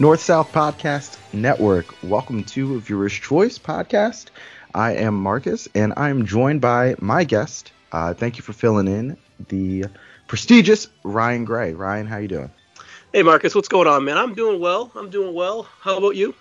North South Podcast Network. Welcome to Viewer's Choice Podcast. I am Marcus, and I'm joined by my guest. Uh, thank you for filling in the prestigious Ryan Gray. Ryan, how you doing? Hey Marcus, what's going on, man? I'm doing well. I'm doing well. How about you?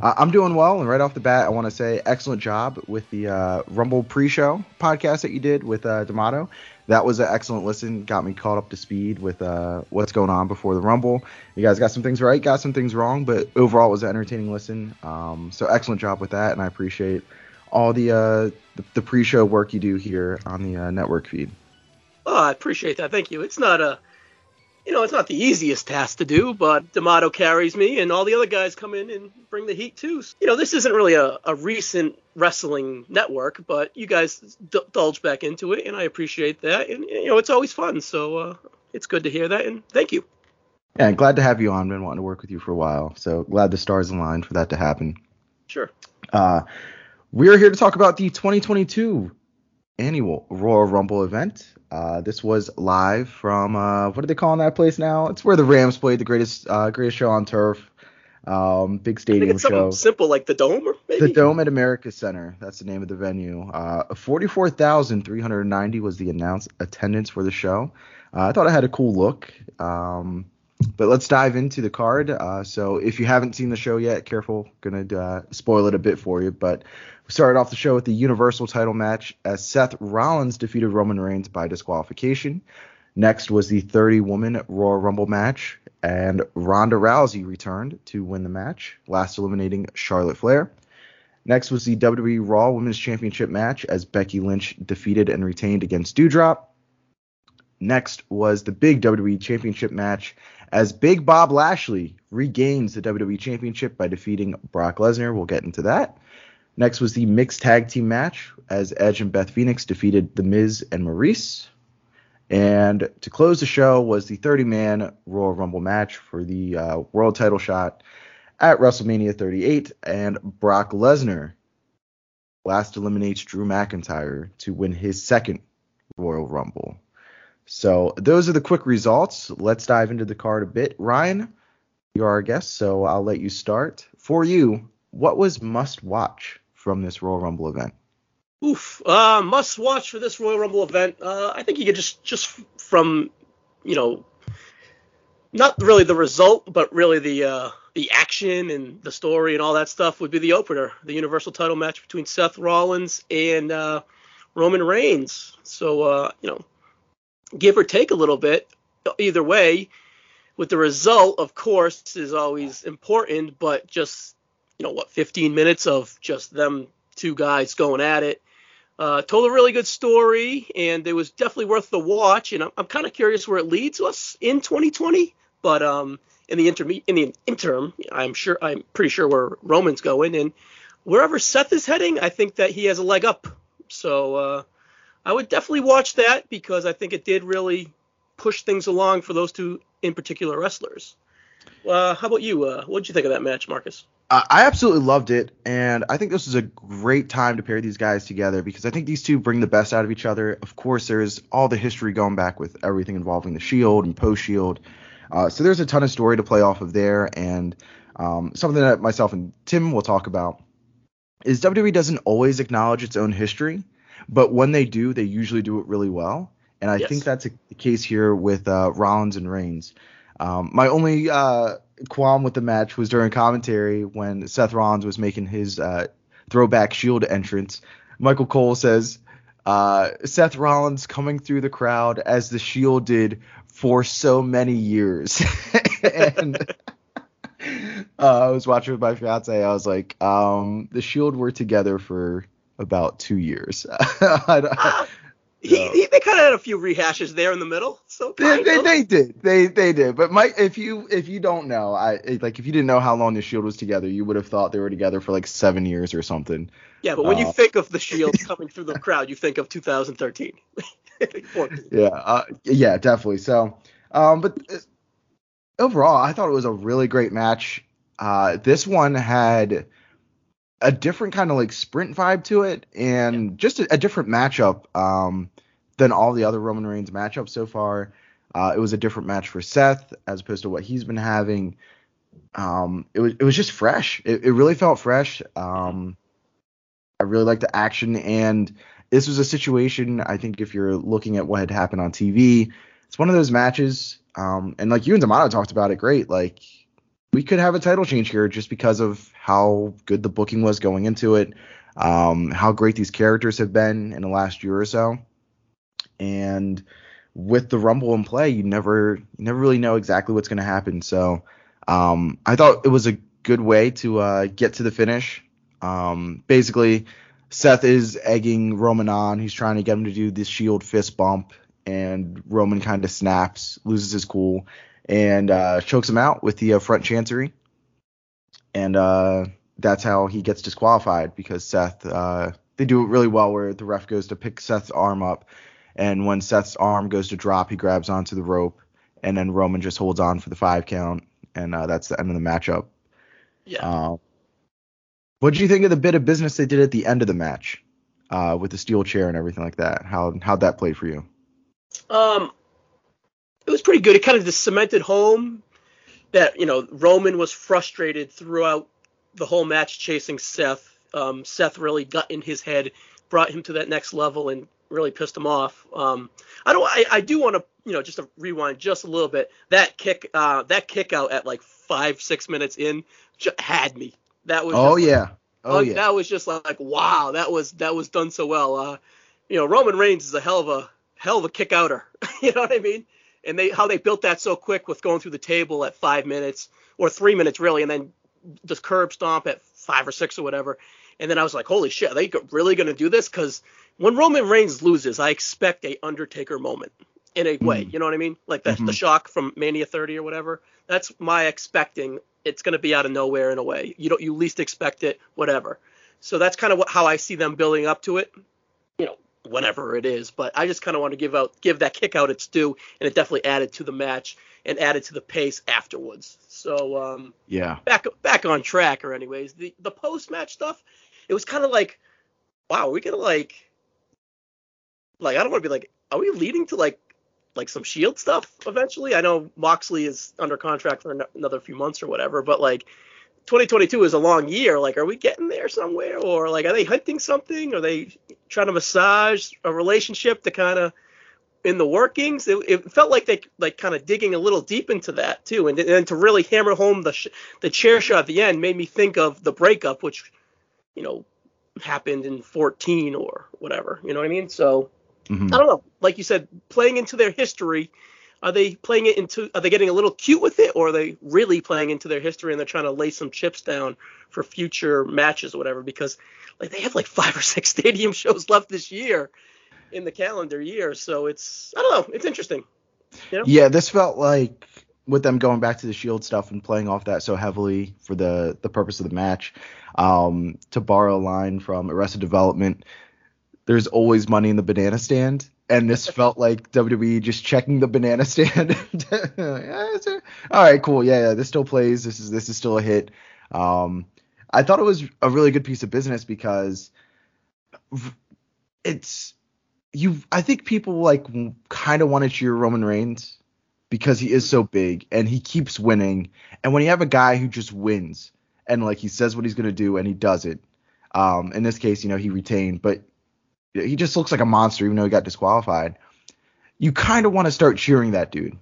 Uh, I'm doing well, and right off the bat, I want to say excellent job with the uh, Rumble pre-show podcast that you did with uh, D'Amato. That was an excellent listen. Got me caught up to speed with uh, what's going on before the Rumble. You guys got some things right, got some things wrong, but overall, it was an entertaining listen. Um, so excellent job with that, and I appreciate all the uh, the, the pre-show work you do here on the uh, network feed. Oh, I appreciate that. Thank you. It's not a you know, it's not the easiest task to do, but D'Amato carries me, and all the other guys come in and bring the heat too. You know, this isn't really a, a recent wrestling network, but you guys d- dulge back into it, and I appreciate that. And you know, it's always fun, so uh, it's good to hear that, and thank you. Yeah, glad to have you on. Been wanting to work with you for a while, so glad the stars aligned for that to happen. Sure. Uh, we're here to talk about the 2022 annual Royal Rumble event. Uh, this was live from uh, what are they calling that place now? It's where the Rams played the greatest uh, greatest show on turf. Um, big stadium it's show. Simple like the Dome, or maybe? The Dome at America Center. That's the name of the venue. Uh, 44,390 was the announced attendance for the show. Uh, I thought it had a cool look. Um, but let's dive into the card. Uh, so if you haven't seen the show yet, careful, gonna uh, spoil it a bit for you. But we started off the show with the Universal title match as Seth Rollins defeated Roman Reigns by disqualification. Next was the 30 woman Royal Rumble match, and Ronda Rousey returned to win the match, last eliminating Charlotte Flair. Next was the WWE Raw Women's Championship match as Becky Lynch defeated and retained against Doudrop. Next was the big WWE Championship match as Big Bob Lashley regains the WWE Championship by defeating Brock Lesnar. We'll get into that. Next was the mixed tag team match as Edge and Beth Phoenix defeated The Miz and Maryse. And to close the show was the 30 man Royal Rumble match for the uh, world title shot at WrestleMania 38. And Brock Lesnar last eliminates Drew McIntyre to win his second Royal Rumble. So those are the quick results. Let's dive into the card a bit. Ryan, you're our guest, so I'll let you start. For you, what was must watch from this Royal Rumble event? Oof, uh, must watch for this Royal Rumble event. Uh, I think you could just just from, you know, not really the result, but really the uh, the action and the story and all that stuff would be the opener, the Universal Title match between Seth Rollins and uh, Roman Reigns. So uh, you know, give or take a little bit, either way. With the result, of course, is always important, but just you know what, 15 minutes of just them two guys going at it. Uh, told a really good story, and it was definitely worth the watch. And I'm, I'm kind of curious where it leads us in 2020. But um, in the interme- in the interim, I'm sure I'm pretty sure where Roman's going, and wherever Seth is heading, I think that he has a leg up. So uh, I would definitely watch that because I think it did really push things along for those two in particular wrestlers. Uh, how about you? Uh, what did you think of that match, Marcus? I absolutely loved it, and I think this is a great time to pair these guys together because I think these two bring the best out of each other. Of course, there's all the history going back with everything involving the Shield and post Shield, uh, so there's a ton of story to play off of there, and um, something that myself and Tim will talk about is WWE doesn't always acknowledge its own history, but when they do, they usually do it really well, and I Yes. think that's a, the case here with uh, Rollins and Reigns. Um, my only uh, qualm with the match was during commentary when Seth Rollins was making his uh, throwback Shield entrance. Michael Cole says, uh, Seth Rollins coming through the crowd as the Shield did for so many years. and uh, I was watching with my fiance. I was like, um, the Shield were together for about two years. Ah, he, he, they kind of had a few rehashes there in the middle. So They, they, they did. They they did. But Mike, if you if you don't know, I like if you didn't know how long the Shield was together, you would have thought they were together for like seven years or something. yeah, but when uh, you think of the Shield coming through the crowd, you think of 2013. Yeah, uh, yeah, definitely. So, um, but uh, overall, I thought it was a really great match. Uh, this one had a different kind of like sprint vibe to it, and just a, a different matchup um, than all the other Roman Reigns matchups so far. Uh, it was a different match for Seth as opposed to what he's been having. um, it was it was just fresh. It, it really felt fresh. Um, I really liked the action, and this was a situation. I think if you're looking at what had happened on TV, it's one of those matches. Um, and like you and D'Amato talked about it, great. Like we could have a title change here just because of how good the booking was going into it, um, how great these characters have been in the last year or so, and with the Rumble in play, you never you never really know exactly what's going to happen. So um, I thought it was a good way to uh, get to the finish. Um, basically, Seth is egging Roman on. He's trying to get him to do this Shield fist bump, and Roman kind of snaps, loses his cool, and uh, chokes him out with the uh, front chancery. And uh, that's how he gets disqualified because Seth. Uh, they do it really well where the ref goes to pick Seth's arm up, and when Seth's arm goes to drop, he grabs onto the rope, and then Roman just holds on for the five count, and uh, that's the end of the matchup. Yeah. Uh, what did you think of the bit of business they did at the end of the match uh, with the steel chair and everything like that? How how'd that play for you? Um, it was pretty good. It kind of just cemented home that you know Roman was frustrated throughout the whole match chasing Seth. Um, Seth really got in his head, brought him to that next level, and really pissed him off. Um, I don't. I, I do want to you know just to rewind just a little bit. That kick, uh, that kick out at like five six minutes in, just had me. That was. Oh yeah. Oh like, yeah. That was just like wow. That was that was done so well. Uh, you know, Roman Reigns is a hell of a hell of a kick outer. you know what I mean? And they how they built that so quick with going through the table at five minutes or three minutes really, and then the curb stomp at five or six or whatever. And then I was like, holy shit, are they really going to do this? Because when Roman Reigns loses, I expect a Undertaker moment in a way. Mm. You know what I mean? Like the, Mhm. the shock from Mania 30 or whatever. That's my expecting. It's going to be out of nowhere in a way. You don't you least expect it, whatever. So that's kind of what, how I see them building up to it. You know, whenever it is. But I just kind of want to give out give that kick out its due, and it definitely added to the match and added to the pace afterwards. So um, yeah. back back on track or anyways the the post match stuff it was kind of like wow are we gonna like like i don't want to be like are we leading to like like some shield stuff eventually i know moxley is under contract for another few months or whatever but like 2022 is a long year. Like are we getting there somewhere? Or like are they hunting something? Are they trying to massage a relationship to kind of in the workings? It, it felt like they like kind of digging a little deep into that too. And then to really hammer home the sh- the chair shot at the end made me think of the breakup which you know happened in 14 or whatever. You know what i mean? So Mhm. i don't know. Like you said playing into their history are they playing it into are they getting a little cute with it or are they really playing into their history and they're trying to lay some chips down for future matches or whatever because like they have like five or six stadium shows left this year in the calendar year so it's i don't know it's interesting you know? Yeah, this felt like with them going back to the Shield stuff and playing off that so heavily for the the purpose of the match. Um, to borrow a line from Arrested Development, there's always money in the banana stand. And this felt like WWE just checking the banana stand. All right, cool. Yeah, yeah, this still plays. This is this is still a hit. Um, I thought it was a really good piece of business because it's you. I think people like kind of want to cheer Roman Reigns because he is so big and he keeps winning. And when you have a guy who just wins and like he says what he's gonna do and he does it, um, in this case, you know, he retained, but he just looks like a monster even though he got disqualified. You kind of want to start cheering that dude.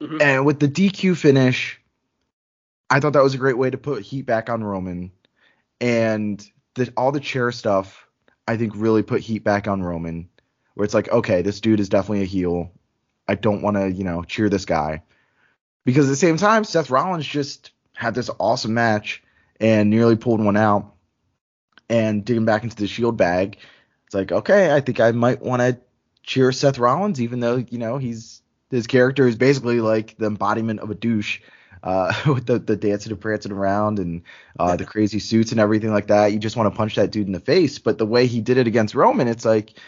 Mhm. And with the DQ finish, I thought that was a great way to put heat back on Roman. And the, all the chair stuff, I think, really put heat back on Roman. Where it's like, okay, this dude is definitely a heel. I don't want to, you know, cheer this guy. Because at the same time, Seth Rollins just had this awesome match and nearly pulled one out. And digging back into the Shield bag, it's like, okay, I think I might want to cheer Seth Rollins, even though, you know, he's his character is basically like the embodiment of a douche. Uh, with the, the dancing and prancing around and uh, the crazy suits and everything like that. You just want to punch that dude in the face. But the way he did it against Roman, it's like,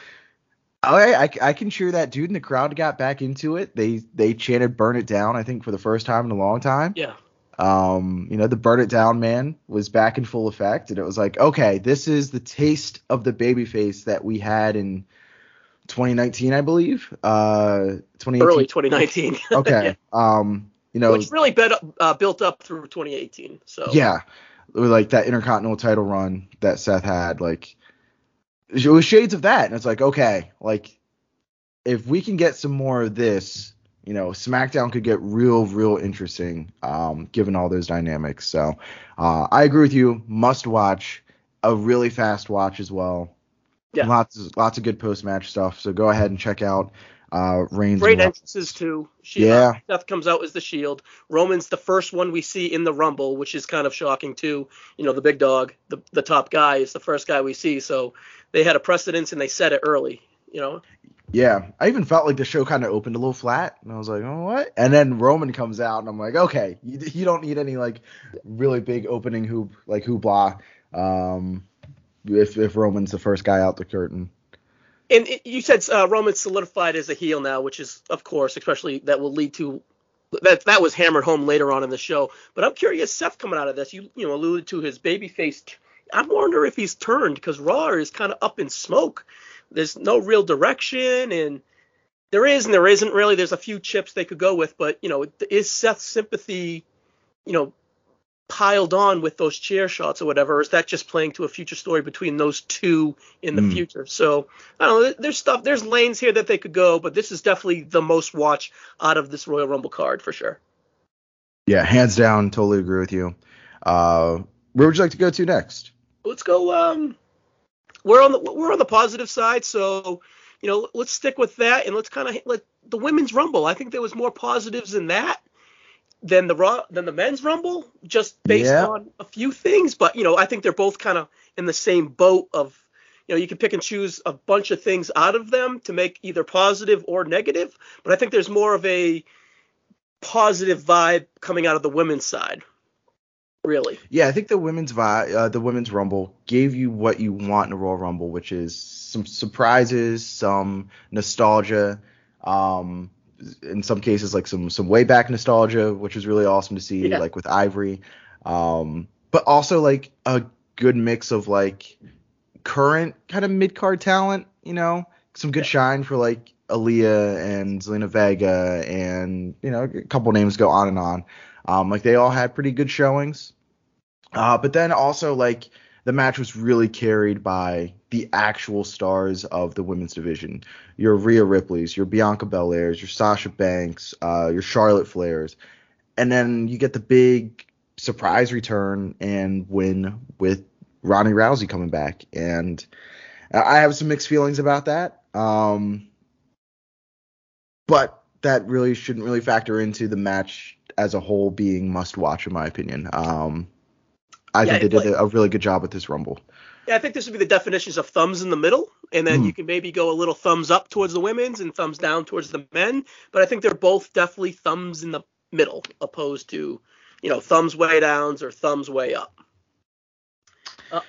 all right, I, I can cheer that dude. And the crowd got back into it. They they chanted "Burn It Down." I think for the first time in a long time. yeah Um, you know, the "Burn It Down" man was back in full effect, and it was like, okay, this is the taste of the babyface that we had in 2019, I believe. Uh, 2018 early 2019 okay. Um, you know, which really bet, uh, built up through 2018. So yeah, like that Intercontinental title run that Seth had, like it was shades of that, and it's like okay, like if we can get some more of this, you know, SmackDown could get real, real interesting, um, given all those dynamics. So uh, I agree with you. Must watch, a really fast watch as well. Yeah. Lots, lots of good post match stuff. So go ahead and check out uh, Reigns. Great entrances too. She, Yeah. Seth comes out as the Shield. Roman's the first one we see in the Rumble, which is kind of shocking too. You know, the big dog, the the top guy, is the first guy we see. So they had a precedence and they set it early. You know, Yeah, I even felt like the show kind of opened a little flat, and I was like, oh what? And then Roman comes out, and I'm like, okay, you, you don't need any like really big opening hoop like hoopla. Um, if if Roman's the first guy out the curtain. and it, you said uh, Roman's solidified as a heel now, which is of course, especially that will lead to that that was hammered home later on in the show. But I'm curious, Seth coming out of this, you you know alluded to his babyface. I'm wondering if he's turned because Raw is kind of up in smoke. There's no real direction, and there is and there isn't really. There's a few chips they could go with, but you know, is Seth's sympathy, you know, piled on with those chair shots or whatever, or is that just playing to a future story between those two in the Hmm. future? So I don't know. There's stuff. There's lanes here that they could go, but this is definitely the most watch out of this Royal Rumble card for sure. Yeah, hands down, totally agree with you. Uh, where would you like to go to next? Let's go. Um, we're on the we're on the positive side, so you know, let's stick with that and let's kind of let the women's Rumble. I think there was more positives in that than the raw than the men's Rumble, just based Yeah. on a few things. But you know, I think they're both kind of in the same boat of you know, you can pick and choose a bunch of things out of them to make either positive or negative. But I think there's more of a positive vibe coming out of the women's side. Really. Yeah, I think the women's vi- uh, the women's rumble gave you what you want in a Royal Rumble, which is some surprises, some nostalgia, um, in some cases like some some way back nostalgia, which was really awesome to see, Yeah. like with Ivory, um, but also like a good mix of like current kind of mid card talent, you know, some good shine for like Aaliyah and Zelina Vega, and you know a couple names go on and on. Um, like they all had pretty good showings. Uh, but then also like the match was really carried by the actual stars of the women's division. Your Rhea Ripley's, your Bianca Belairs, your Sasha Banks, uh, your Charlotte Flairs, and then you get the big surprise return and win with Ronnie Rousey coming back. And I have some mixed feelings about that. Um, but that really shouldn't really factor into the match as a whole being must watch in my opinion. Um, I Yeah, think they did a, a really good job with this Rumble. Yeah, I think this would be the definitions of thumbs in the middle, and then Hmm. you can maybe go a little thumbs up towards the women's and thumbs down towards the men. But I think they're both definitely thumbs in the middle, opposed to, you know, thumbs way downs or thumbs way up. Uh,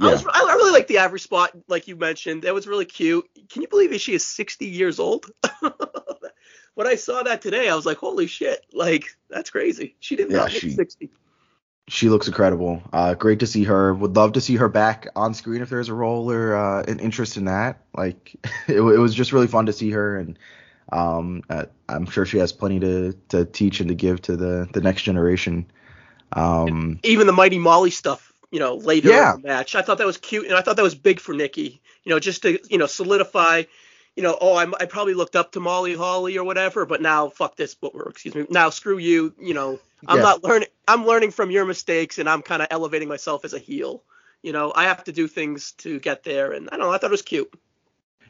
I, was, I really like the Ivory spot, like you mentioned. That was really cute. Can you believe she is 60 years old? when I saw that today, I was like, holy shit! Like that's crazy. She did Yeah, not she- 60. She looks incredible. Uh, great to see her. Would love to see her back on screen if there's a role or uh, an interest in that. Like it, it was just really fun to see her, and um, uh, I'm sure she has plenty to, to teach and to give to the the next generation. Um, even the Mighty Molly stuff, you know, later Yeah. in the match. I thought that was cute, and I thought that was big for Nikki. You know, just to you know solidify, you know, oh, I'm, I probably looked up to Molly Holly or whatever, but now fuck this, or excuse me, now screw you. You know, I'm Yeah. not learning. I'm learning from your mistakes, and I'm kind of elevating myself as a heel. You know, I have to do things to get there, and I don't know. I thought it was cute.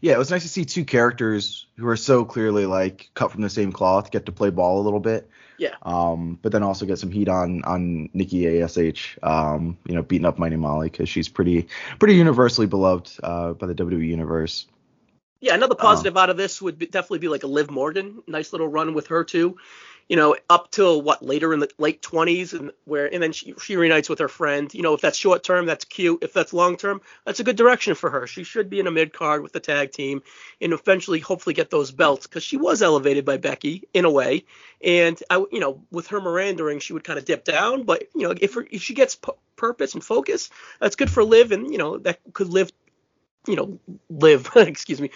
yeah, it was nice to see two characters who are so clearly like cut from the same cloth get to play ball a little bit. Yeah. Um, but then also get some heat on on Nikki Ash. Um, you know, beating up Mighty Molly because she's pretty pretty universally beloved uh, by the WWE universe. Yeah, another uh-huh. positive out of this would be, definitely be like a Liv Morgan, nice little run with her too. You know, up till what later in the late 20s, and where and then she, she reunites with her friend. You know, if that's short term, that's cute. If that's long term, that's a good direction for her. She should be in a mid card with the tag team, and eventually, hopefully, get those belts because she was elevated by Becky in a way. And I, you know, with her Mirandering, she would kind of dip down. But you know, if her, if she gets pu- purpose and focus, that's good for Liv, and you know that could live you know, live, excuse me,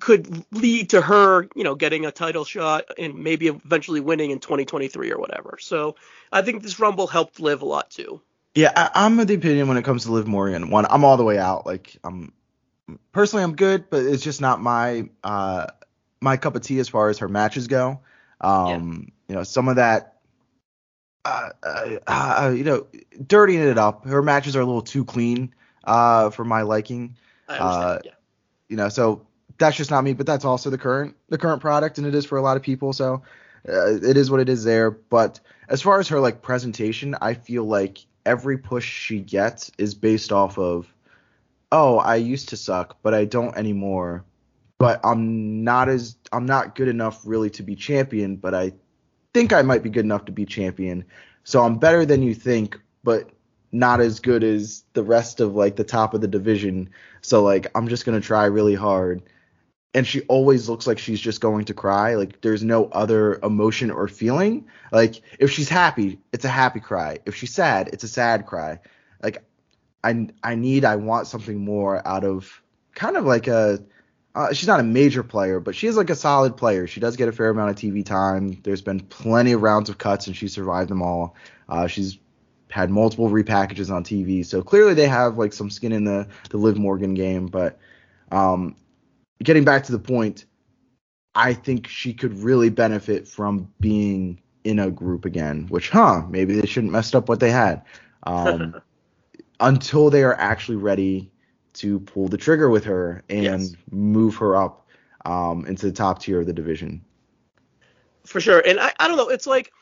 could lead to her, you know, getting a title shot and maybe eventually winning in 2023 or whatever. So I think this Rumble helped Liv a lot too. Yeah, I, am of the opinion when it comes to Liv Morgan. One, I'm all the way out. Like, I'm personally I'm good, but it's just not my uh my cup of tea as far as her matches go. Um, yeah. you know, some of that. Uh, uh, uh, you know, dirtying it up. Her matches are a little too clean uh, for my liking. Uh, yeah. You know, so that's just not me, but that's also the current the current product, and it is for a lot of people. So uh, it is what it is there. But as far as her like presentation, I feel like every push she gets is based off of, oh, I used to suck, but I don't anymore. But I'm not as I'm not good enough really to be champion, but I think I might be good enough to be champion. So I'm better than you think, but not as good as the rest of like the top of the division. So like I'm just gonna try really hard. And she always looks like she's just going to cry. Like there's no other emotion or feeling. Like if she's happy, it's a happy cry. If she's sad, it's a sad cry. Like I I need I want something more out of kind of like a uh, she's not a major player, but she is like a solid player. She does get a fair amount of TV time. There's been plenty of rounds of cuts, and she survived them all. Uh, she's had multiple repackages on TV. So clearly they have like some skin in the the Liv Morgan game. But um, getting back to the point, I think she could really benefit from being in a group again. Which, huh? Maybe they shouldn't messed up what they had. Um, until they are actually ready to pull the trigger with her and yes. move her up um, into the top tier of the division. For sure. And I, I don't know. It's like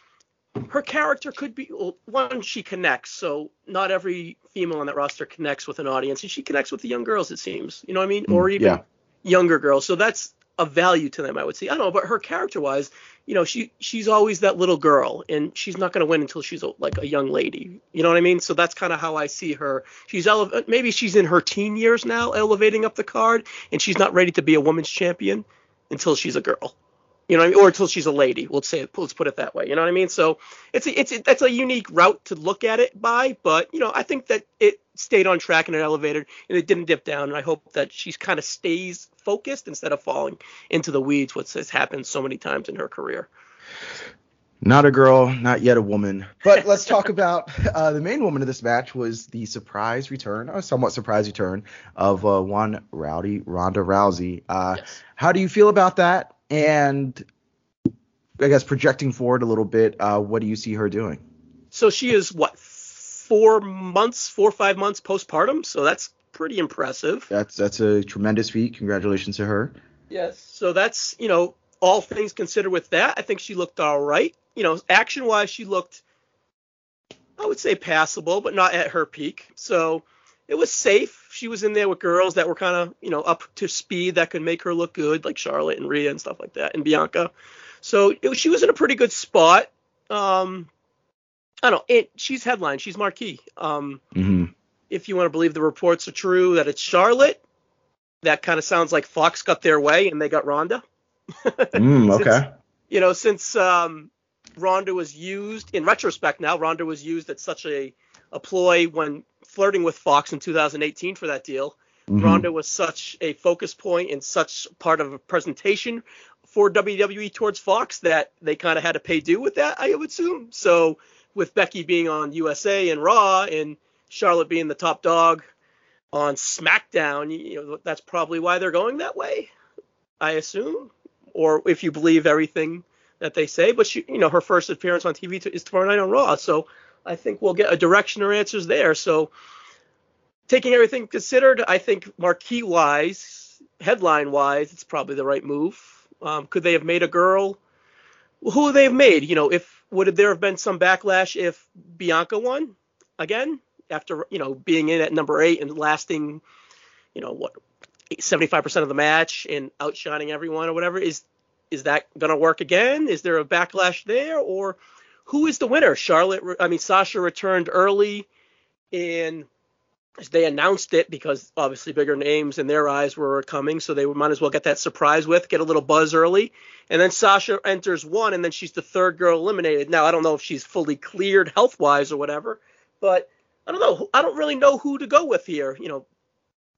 her character could be well, one she connects so not every female on that roster connects with an audience and she connects with the young girls it seems you know what i mean? Mm, or even yeah. younger girls so that's a value to them i would say i don't know but her character wise you know she she's always that little girl and she's not going to win until she's a, like a young lady you know what i mean? So that's kind of how i see her. She's ele- maybe she's in her teen years now elevating up the card and she's not ready to be a women's champion until she's a girl you know, I mean? or until she's a lady. Let's say, let's put it that way. You know what I mean? So it's a, it's a, that's a unique route to look at it by, but you know, I think that it stayed on track and it elevated and it didn't dip down. And I hope that she's kind of stays focused instead of falling into the weeds, which has happened so many times in her career. Not a girl, not yet a woman. But let's talk about uh, the main woman of this match was the surprise return, a somewhat surprise return of uh, one rowdy Ronda Rousey. Uh, yes. How do you feel about that? And I guess projecting forward a little bit, uh, what do you see her doing? So she is what four months, four or five months postpartum. So that's pretty impressive. That's that's a tremendous feat. Congratulations to her. Yes. So that's you know all things considered with that, I think she looked all right. You know, action wise, she looked I would say passable, but not at her peak. So it was safe. She was in there with girls that were kind of, you know, up to speed that could make her look good, like Charlotte and Rhea and stuff like that, and Bianca. So it, she was in a pretty good spot. Um, I don't know. It, she's headline. She's marquee. Um, mm-hmm. If you want to believe the reports are true that it's Charlotte, that kind of sounds like Fox got their way and they got Ronda. mm, okay. Since, you know, since um, Ronda was used in retrospect now, Ronda was used at such a, a ploy when flirting with Fox in 2018 for that deal. Mm-hmm. Ronda was such a focus point and such part of a presentation for WWE towards Fox that they kind of had to pay due with that, I would assume. So with Becky being on USA and Raw and Charlotte being the top dog on SmackDown, you know that's probably why they're going that way, I assume. Or if you believe everything that they say, but she, you know, her first appearance on TV is tomorrow night on Raw, so I think we'll get a direction or answers there. So, taking everything considered, I think marquee wise, headline wise, it's probably the right move. Um, could they have made a girl? who they have made? You know, if would there have been some backlash if Bianca won again after you know being in at number eight and lasting, you know what, 75% of the match and outshining everyone or whatever? Is is that going to work again? Is there a backlash there or who is the winner? Charlotte, I mean, Sasha returned early, and they announced it because obviously bigger names in their eyes were coming, so they might as well get that surprise with, get a little buzz early. And then Sasha enters one, and then she's the third girl eliminated. Now, I don't know if she's fully cleared health wise or whatever, but I don't know. I don't really know who to go with here. You know,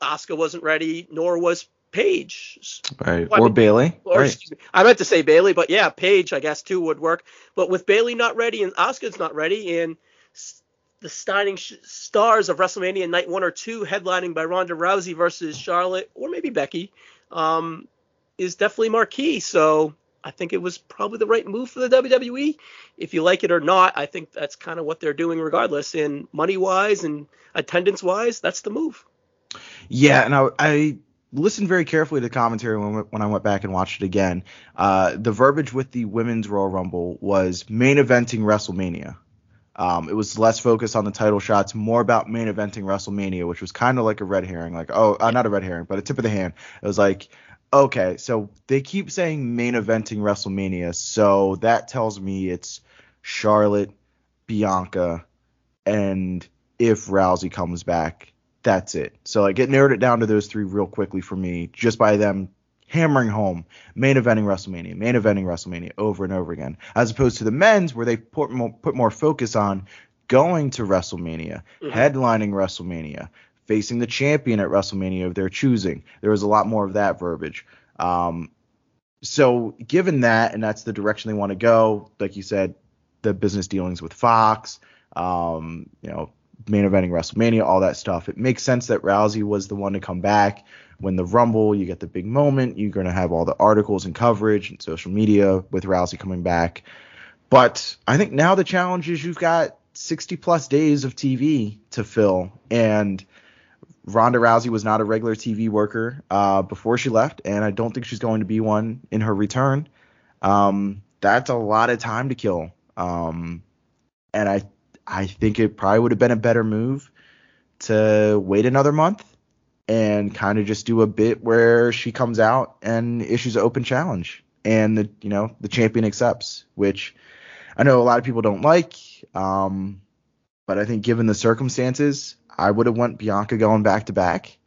Asuka wasn't ready, nor was Paige. Right. Well, or I mean, Bayley. Or, right. me, I meant to say Bailey, but yeah, Paige, I guess, too, would work. But with Bailey not ready and Asuka's not ready, and the starting sh- stars of WrestleMania night one or two, headlining by Ronda Rousey versus Charlotte, or maybe Becky, um, is definitely marquee. So I think it was probably the right move for the WWE. If you like it or not, I think that's kind of what they're doing regardless. And money wise and attendance wise, that's the move. Yeah, and I, I listened very carefully to commentary when, when I went back and watched it again. Uh, the verbiage with the women's Royal Rumble was main eventing WrestleMania. Um, it was less focused on the title shots, more about main eventing WrestleMania, which was kind of like a red herring, like oh, uh, not a red herring, but a tip of the hand. It was like, okay, so they keep saying main eventing WrestleMania, so that tells me it's Charlotte, Bianca, and if Rousey comes back, that's it. So like it narrowed it down to those three real quickly for me, just by them hammering home main eventing WrestleMania, main eventing WrestleMania over and over again, as opposed to the men's where they put more, put more focus on going to WrestleMania, mm-hmm. headlining WrestleMania, facing the champion at WrestleMania of their choosing. There was a lot more of that verbiage. Um, so given that, and that's the direction they want to go, like you said, the business dealings with Fox, um, you know, main eventing WrestleMania, all that stuff, it makes sense that Rousey was the one to come back when the Rumble, you get the big moment. You're going to have all the articles and coverage and social media with Rousey coming back. But I think now the challenge is you've got 60 plus days of TV to fill. And Ronda Rousey was not a regular TV worker uh, before she left, and I don't think she's going to be one in her return. Um, that's a lot of time to kill. Um, and I I think it probably would have been a better move to wait another month and kind of just do a bit where she comes out and issues an open challenge and the you know the champion accepts which i know a lot of people don't like um, but i think given the circumstances i would have went bianca going back to back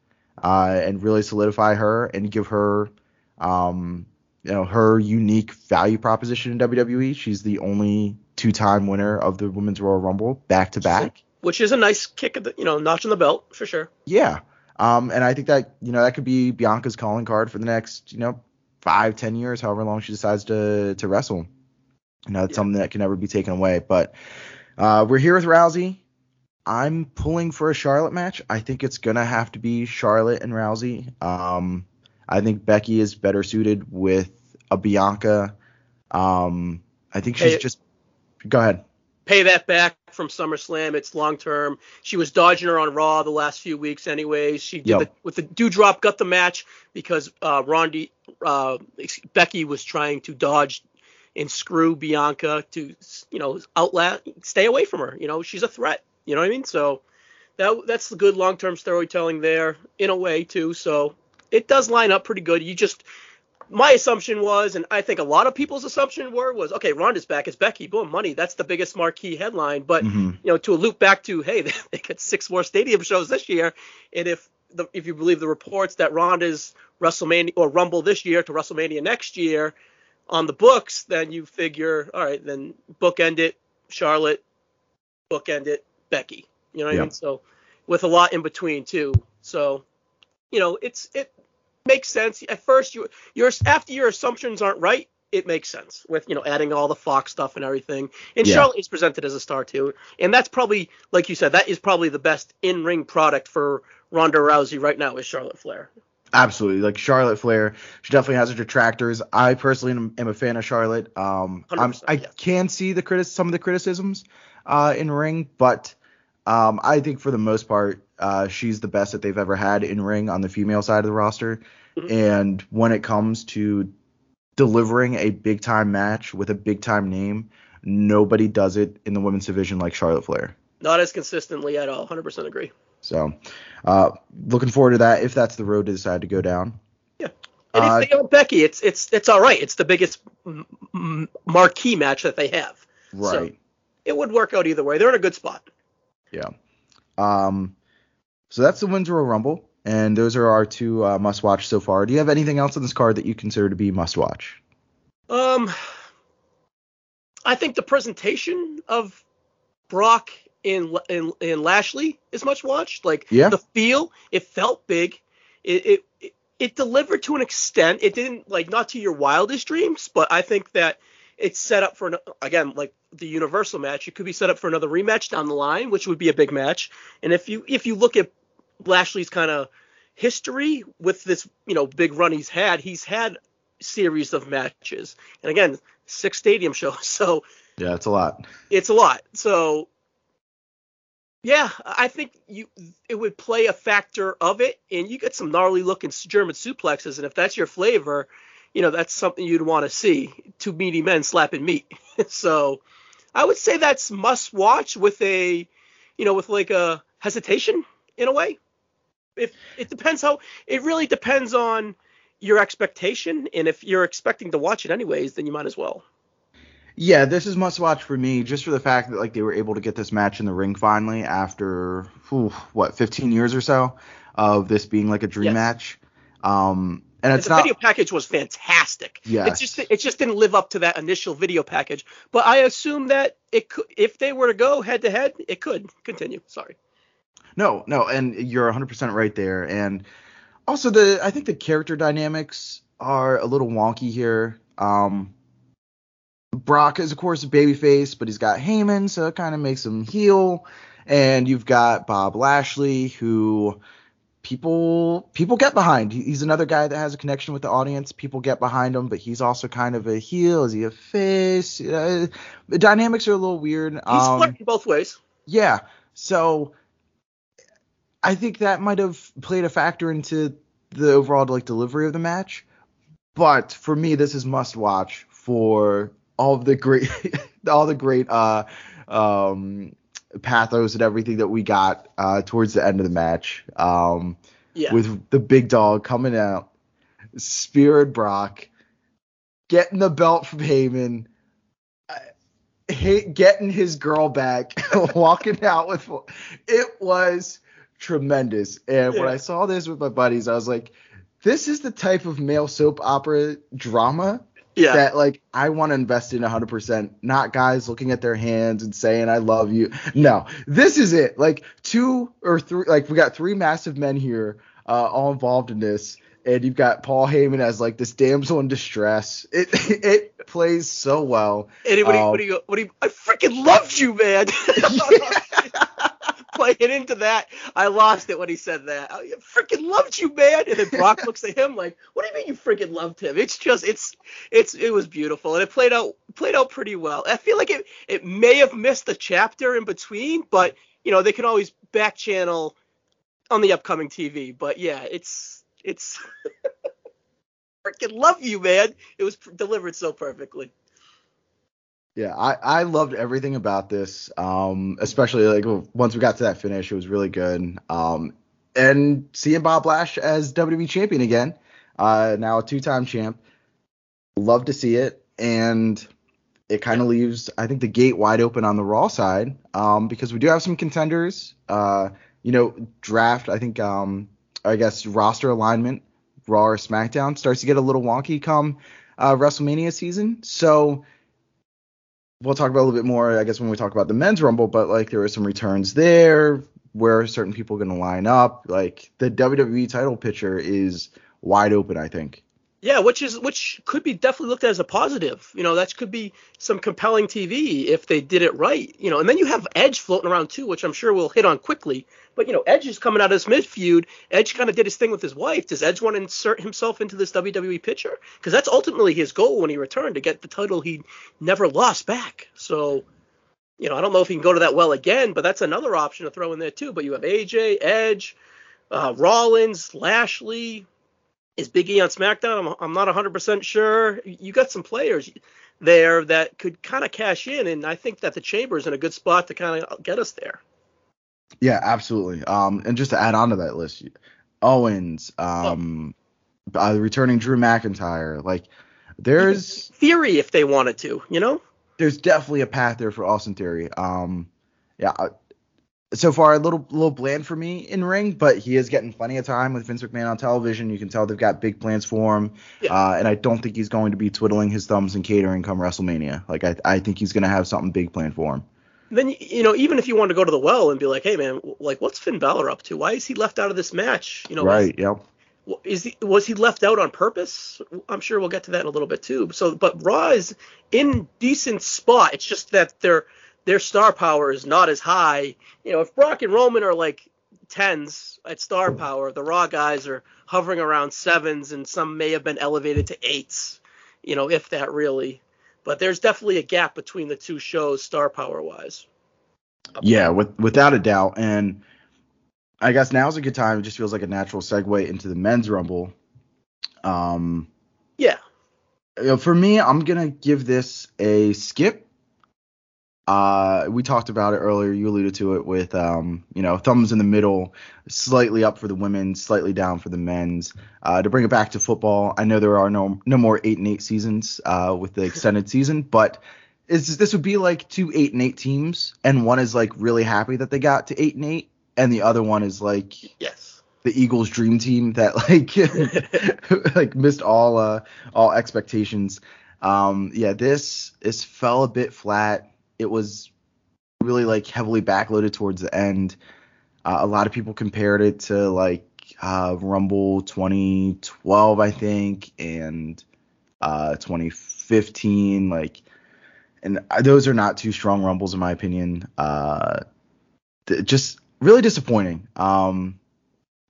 uh, and really solidify her and give her um, you know her unique value proposition in wwe she's the only two-time winner of the women's royal rumble back to back which is a nice kick at the you know notch on the belt for sure yeah um, and I think that you know that could be Bianca's calling card for the next you know five, ten years, however long she decides to to wrestle. You know, it's yeah. something that can never be taken away. But uh, we're here with Rousey. I'm pulling for a Charlotte match. I think it's gonna have to be Charlotte and Rousey. Um, I think Becky is better suited with a Bianca. Um, I think she's hey, just. Go ahead pay that back from SummerSlam. It's long term. She was dodging her on Raw the last few weeks, anyways. She did yep. the, with the Doudrop got the match because uh, Rondi, uh, Becky was trying to dodge and screw Bianca to you know outlast, stay away from her. You know she's a threat. You know what I mean? So that that's the good long term storytelling there in a way too. So it does line up pretty good. You just my assumption was, and I think a lot of people's assumption were, was okay, Ronda's back, it's Becky, boom, money. That's the biggest marquee headline. But mm-hmm. you know, to a loop back to, hey, they, they get six more stadium shows this year, and if the, if you believe the reports that Ronda's WrestleMania or Rumble this year to WrestleMania next year on the books, then you figure, all right, then bookend it, Charlotte, bookend it, Becky. You know what I mean? So with a lot in between too. So you know, it's it makes sense. At first, you your after your assumptions aren't right, it makes sense with you know adding all the Fox stuff and everything. And yeah. Charlotte is presented as a star too, and that's probably like you said, that is probably the best in ring product for Ronda Rousey right now is Charlotte Flair. Absolutely, like Charlotte Flair, she definitely has her detractors. I personally am, am a fan of Charlotte. Um, i yeah. can see the critic some of the criticisms uh, in ring, but um, I think for the most part, uh, she's the best that they've ever had in ring on the female side of the roster. Mm-hmm. And when it comes to delivering a big time match with a big time name, nobody does it in the women's division like Charlotte Flair. Not as consistently at all. 100% agree. So, uh, looking forward to that if that's the road to decide to go down. Yeah. And uh, if they go Becky, it's it's it's all right. It's the biggest m- marquee match that they have. Right. So it would work out either way. They're in a good spot. Yeah. Um. So that's the women's Rumble. And those are our two uh, must watch so far. Do you have anything else on this card that you consider to be must watch? Um, I think the presentation of Brock in in, in Lashley is much watched. Like Yeah. the feel, it felt big. It, it it it delivered to an extent. It didn't like not to your wildest dreams, but I think that it's set up for an, again like the Universal match. It could be set up for another rematch down the line, which would be a big match. And if you if you look at Lashley's kind of history with this you know big run he's had, he's had series of matches, and again six stadium shows. So Yeah, it's a lot. it's a lot. So yeah, I think you it would play a factor of it, and you get some gnarly looking German suplexes, and if that's your flavor, you know that's something you'd want to see. Two meaty men slapping meat. so I would say that's must watch with a, you know, with like a hesitation in a way. If it depends how it really depends on your expectation, and if you're expecting to watch it anyways, then you might as well. Yeah, this is must watch for me just for the fact that like they were able to get this match in the ring finally after whew, what 15 years or so of this being like a dream Yes. match. Um, and And it's the not video package was fantastic. Yes. It just it just didn't live up to that initial video package. But I assume that it could if they were to go head to head, it could continue. Sorry. No, no, and you're 100% right there. And also the I think the character dynamics are a little wonky here. Um Brock is of course a babyface, but he's got Heyman, so it kind of makes him heel. And you've got Bob Lashley, who people people get behind. He's another guy that has a connection with the audience. People get behind him, but he's also kind of a heel. Is he a face? Uh, the dynamics are a little weird. He's Um, flirting both ways. yeah. So I think that might have played a factor into the overall like delivery of the match. But for me, this is must watch for all the great all the great uh um pathos and everything that we got uh towards the end of the match. Um Yeah. with the big dog coming out, speared Brock, getting the belt from Heyman, uh, getting his girl back, walking out with. It was tremendous. And when I saw this with my buddies, I was like, "This is the type of male soap opera drama." yeah. That like I want to invest in 100%, not guys looking at their hands and saying I love you. No, this is it. Like two or three, like we got three massive men here, uh, all involved in this, and you've got Paul Heyman as like this damsel in distress. It it plays so well. And what do you, um, what do you, what do you, I freaking loved you, man. Playing into that, I lost it when he said that. I freaking loved you, man. And then Brock looks at him like, "What do you mean you freaking loved him?" It's just, it's, it's, it was beautiful, and it played out, played out pretty well. I feel like it, it may have missed a chapter in between, but you know they can always back channel on the upcoming TV. But yeah, it's, it's, freaking love you, man. It was delivered so perfectly. Yeah, I, I loved everything about this. Um, especially like once we got to that finish, it was really good. Um, and seeing Bob Lash as WWE champion again, uh, now a two-time champ, love to see it. And it kind of leaves, I think, the gate wide open on the Raw side, um, because we do have some contenders. Uh, you know, draft. I think, um, I guess roster alignment, Raw or SmackDown starts to get a little wonky come uh, WrestleMania season. So we'll talk about a little bit more, I guess, when we talk about the men's rumble. But like, there were some returns there. Where are certain people going to line up? Like the WWE title picture is wide open. I think. Yeah, which is which could be definitely looked at as a positive. You know, that could be some compelling TV if they did it right. You know, and then you have Edge floating around too, which I'm sure we'll hit on quickly. But you know, Edge is coming out of this mid feud. Edge kind of did his thing with his wife. Does Edge want to insert himself into this WWE picture? Because that's ultimately his goal when he returned to get the title he never lost back. So, you know, I don't know if he can go to that well again, but that's another option to throw in there too. But you have AJ, Edge, uh, Rollins, Lashley, is Big E on SmackDown? I'm, I'm not 100% sure. You got some players there that could kind of cash in, and I think that the Chamber is in a good spot to kind of get us there. Yeah, absolutely. Um, and just to add on to that list, Owens, um, uh, returning Drew McIntyre, like there's Theory, if they wanted to, you know? there's definitely a path there for Austin Theory. Um, yeah. So far, a little little bland for me in ring, but he is getting plenty of time with Vince McMahon on television. You can tell they've got big plans for him, Yeah. uh, and I don't think he's going to be twiddling his thumbs and catering come WrestleMania. Like I, I think he's going to have something big planned for him. then you know even if you want to go to the well and be like, hey man, like what's Finn Balor up to? Why is he left out of this match? You know, right? Yep. Is he was he left out on purpose? I'm sure we'll get to that in a little bit too. So, but Raw is in decent spot. It's just that their their star power is not as high. You know, if Brock and Roman are like tens at star power, the Raw guys are hovering around sevens, and some may have been elevated to eights. You know, if that really. But there's definitely a gap between the two shows, star power wise. Yeah, with, without a doubt. And I guess now's a good time. It just feels like a natural segue into the men's rumble. Um, yeah. You know, for me, I'm gonna give this a skip. Uh, we talked about it earlier. You alluded to it with, um, you know, thumbs in the middle, slightly up for the women, slightly down for the men's. Uh, to bring it back to football, I know there are no no more eight and eight seasons uh, with the extended season, but is this would be like two eight and eight teams, and one is like really happy that they got to eight and eight, and the other one is like yes the Eagles dream team that like like missed all uh all expectations. Um yeah, this this fell a bit flat. It was really like heavily backloaded towards the end. Uh, a lot of people compared it to like uh, Rumble 2012, I think, and uh, 2015. Like, and those are not two strong Rumbles in my opinion. Uh, th- just really disappointing. Um,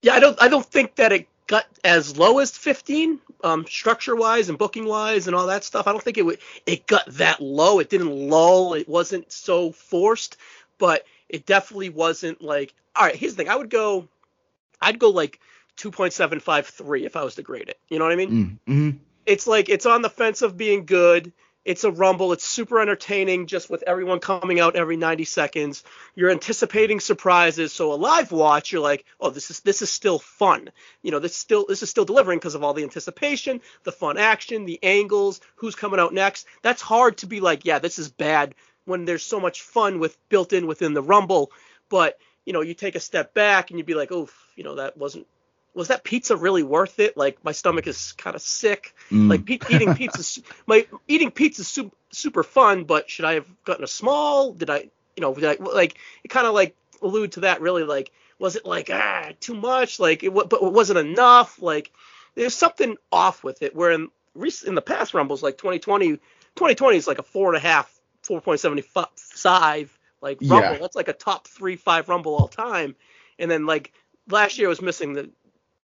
yeah, I don't I don't think that it got as low as 15 um, structure wise and booking wise and all that stuff. I don't think it would it got that low. It didn't lull. It wasn't so forced, but it definitely wasn't like all right, here's the thing. I would go I'd go like 2.753 if I was to grade it. You know what I mean? Mm-hmm. It's like it's on the fence of being good. It's a rumble. It's super entertaining just with everyone coming out every 90 seconds. You're anticipating surprises. So a live watch, you're like, oh, this is this is still fun. You know, this still this is still delivering because of all the anticipation, the fun action, the angles, who's coming out next. That's hard to be like, yeah, this is bad when there's so much fun with built in within the rumble. But you know, you take a step back and you'd be like, oof, you know, that wasn't was that pizza really worth it? Like my stomach is kind of sick. Mm. Like pe- eating pizza, my eating pizza su- super fun, but should I have gotten a small? Did I, you know, I, like it kind of like allude to that really like was it like ah too much like it but it wasn't enough like there's something off with it where in in the past rumbles like 2020 2020 is like a four and a half 4.75 like rumble yeah. that's like a top three five rumble all time and then like last year was missing the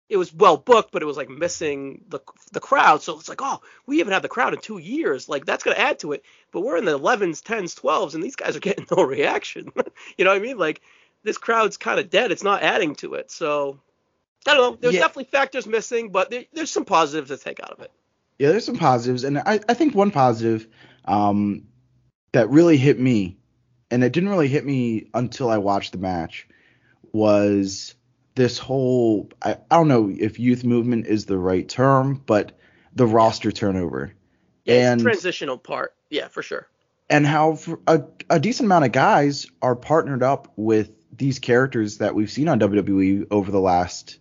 it was well booked, but it was like missing the the crowd. So it's like, oh, we haven't had the crowd in two years. Like that's gonna add to it. But we're in the 11s, 10s, 12s, and these guys are getting no reaction. you know what I mean? Like this crowd's kind of dead. It's not adding to it. So I don't know. There's yeah. definitely factors missing, but there, there's some positives to take out of it. Yeah, there's some positives, and I, I think one positive um, that really hit me, and it didn't really hit me until I watched the match, was this whole I, I don't know if youth movement is the right term, but the roster turnover. Yeah, and transitional part. Yeah, for sure. And how a, a decent amount of guys are partnered up with these characters that we've seen on WWE over the last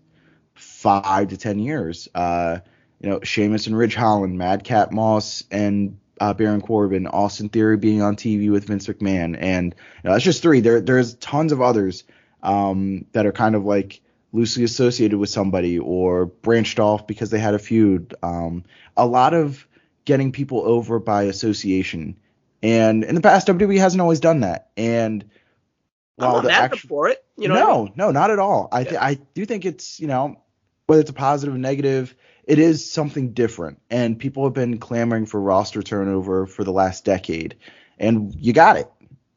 five to ten years. Uh, you know, Sheamus and Ridge Holland, Madcap Moss and uh, Baron Corbin, Austin Theory being on TV with Vince McMahon, and you know, that's just three. There, there's tons of others um, that are kind of like loosely associated with somebody or branched off because they had a feud. Um, a lot of getting people over by association. And in the past, WWE hasn't always done that. And while I'm not the for it, you know. No, I mean? no, not at all. I th- yeah. I do think it's you know whether it's a positive or negative, it is something different. And people have been clamoring for roster turnover for the last decade, and you got it.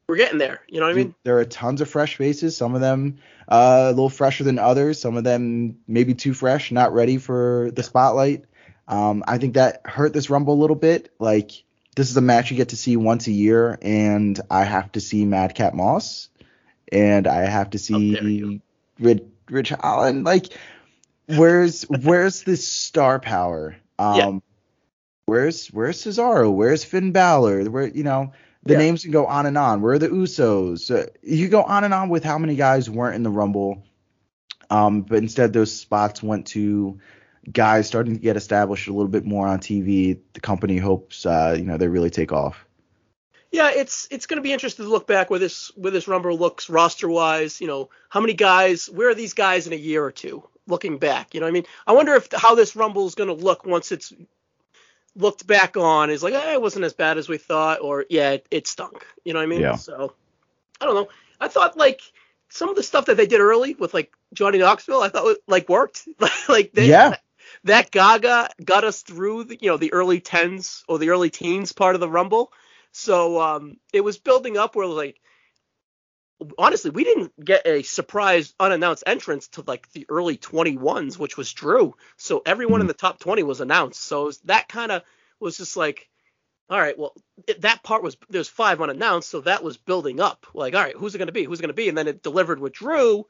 We're getting there. You know what I mean? There are tons of fresh faces. Some of them uh, a little fresher than others. Some of them maybe too fresh, not ready for the spotlight. Um, I think that hurt this Rumble a little bit. Like this is a match you get to see once a year, and I have to see Madcap Moss, and I have to see Rich, Ridge Holland. Like, where's where's this star power? Um, yeah. Where's where's Cesaro? Where's Finn Balor? Where you know the yeah. names can go on and on. Where are the Usos? Uh, you go on and on with how many guys weren't in the Rumble. Um, but instead, those spots went to guys starting to get established a little bit more on TV. The company hopes, uh, you know, they really take off. Yeah, it's it's going to be interesting to look back where this where this Rumble looks roster wise. You know, how many guys? Where are these guys in a year or two? Looking back, you know, what I mean, I wonder if how this Rumble is going to look once it's looked back on. Is like, eh, it wasn't as bad as we thought, or yeah, it, it stunk. You know what I mean? Yeah. So I don't know. I thought like some of the stuff that they did early with like Johnny Knoxville, I thought like worked. like they, Yeah. that Gaga got us through the you know the early tens or the early teens part of the Rumble. So um, it was building up where like honestly we didn't get a surprise unannounced entrance to like the early 21s, which was Drew. So everyone in hmm. the top 20 was announced. So was- that kind of was just like. All right, well, it, that part was there's five unannounced, so that was building up. Like, all right, who's it going to be? Who's it going to be? And then it delivered with Drew,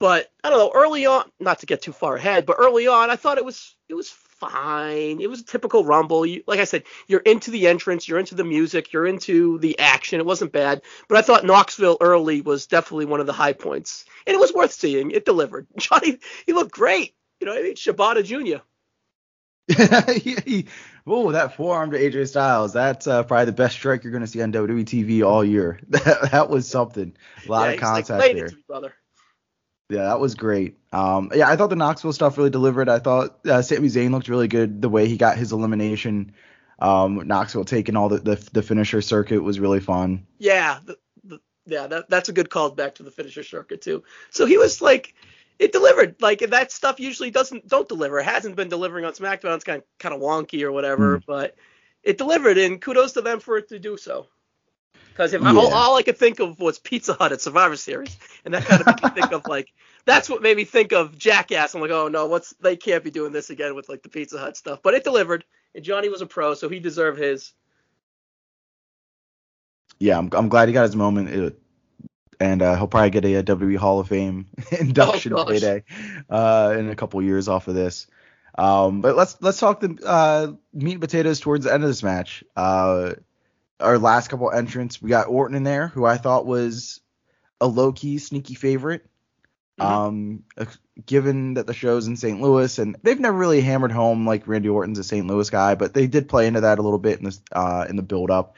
but I don't know. Early on, not to get too far ahead, but early on, I thought it was it was fine. It was a typical Rumble. You, like I said, you're into the entrance, you're into the music, you're into the action. It wasn't bad, but I thought Knoxville early was definitely one of the high points, and it was worth seeing. It delivered. Johnny, he looked great. You know, I mean, Shibata Jr. oh, that forearm to AJ Styles. That's uh, probably the best strike you're going to see on WWE TV all year. that, that was something. A lot yeah, of like, contact it there. me, brother. Yeah, that was great. Um, yeah, I thought the Knoxville stuff really delivered. I thought uh, Sami Zayn looked really good. The way he got his elimination, um, Knoxville taking all the, the the finisher circuit was really fun. Yeah, the, the, yeah, that, that's a good call back to the finisher circuit too. So he was like, it delivered. Like that stuff usually doesn't don't deliver. It hasn't been delivering on SmackDown. It's kind of kind of wonky or whatever, but it delivered, and kudos to them for it to do so. Because I, all, all I could think of was Pizza Hut at Survivor Series, and that kind of made me think of like that's what made me think of Jackass. I'm like, oh no, what's they can't be doing this again with like the Pizza Hut stuff. But it delivered, and Johnny was a pro, so he deserved his. Yeah, I'm, I'm glad he got his moment. It, and uh, he'll probably get a, a WWE Hall of Fame induction Oh, payday uh, in a couple years off of this. Um, but let's let's talk the uh, meat and potatoes towards the end of this match. Uh, our last couple entrants, we got Orton in there, who I thought was a low key sneaky favorite. Mhm. Um, given that the show's in St. Louis, and they've never really hammered home like Randy Orton's a St. Louis guy, but they did play into that a little bit in this uh, in the build up,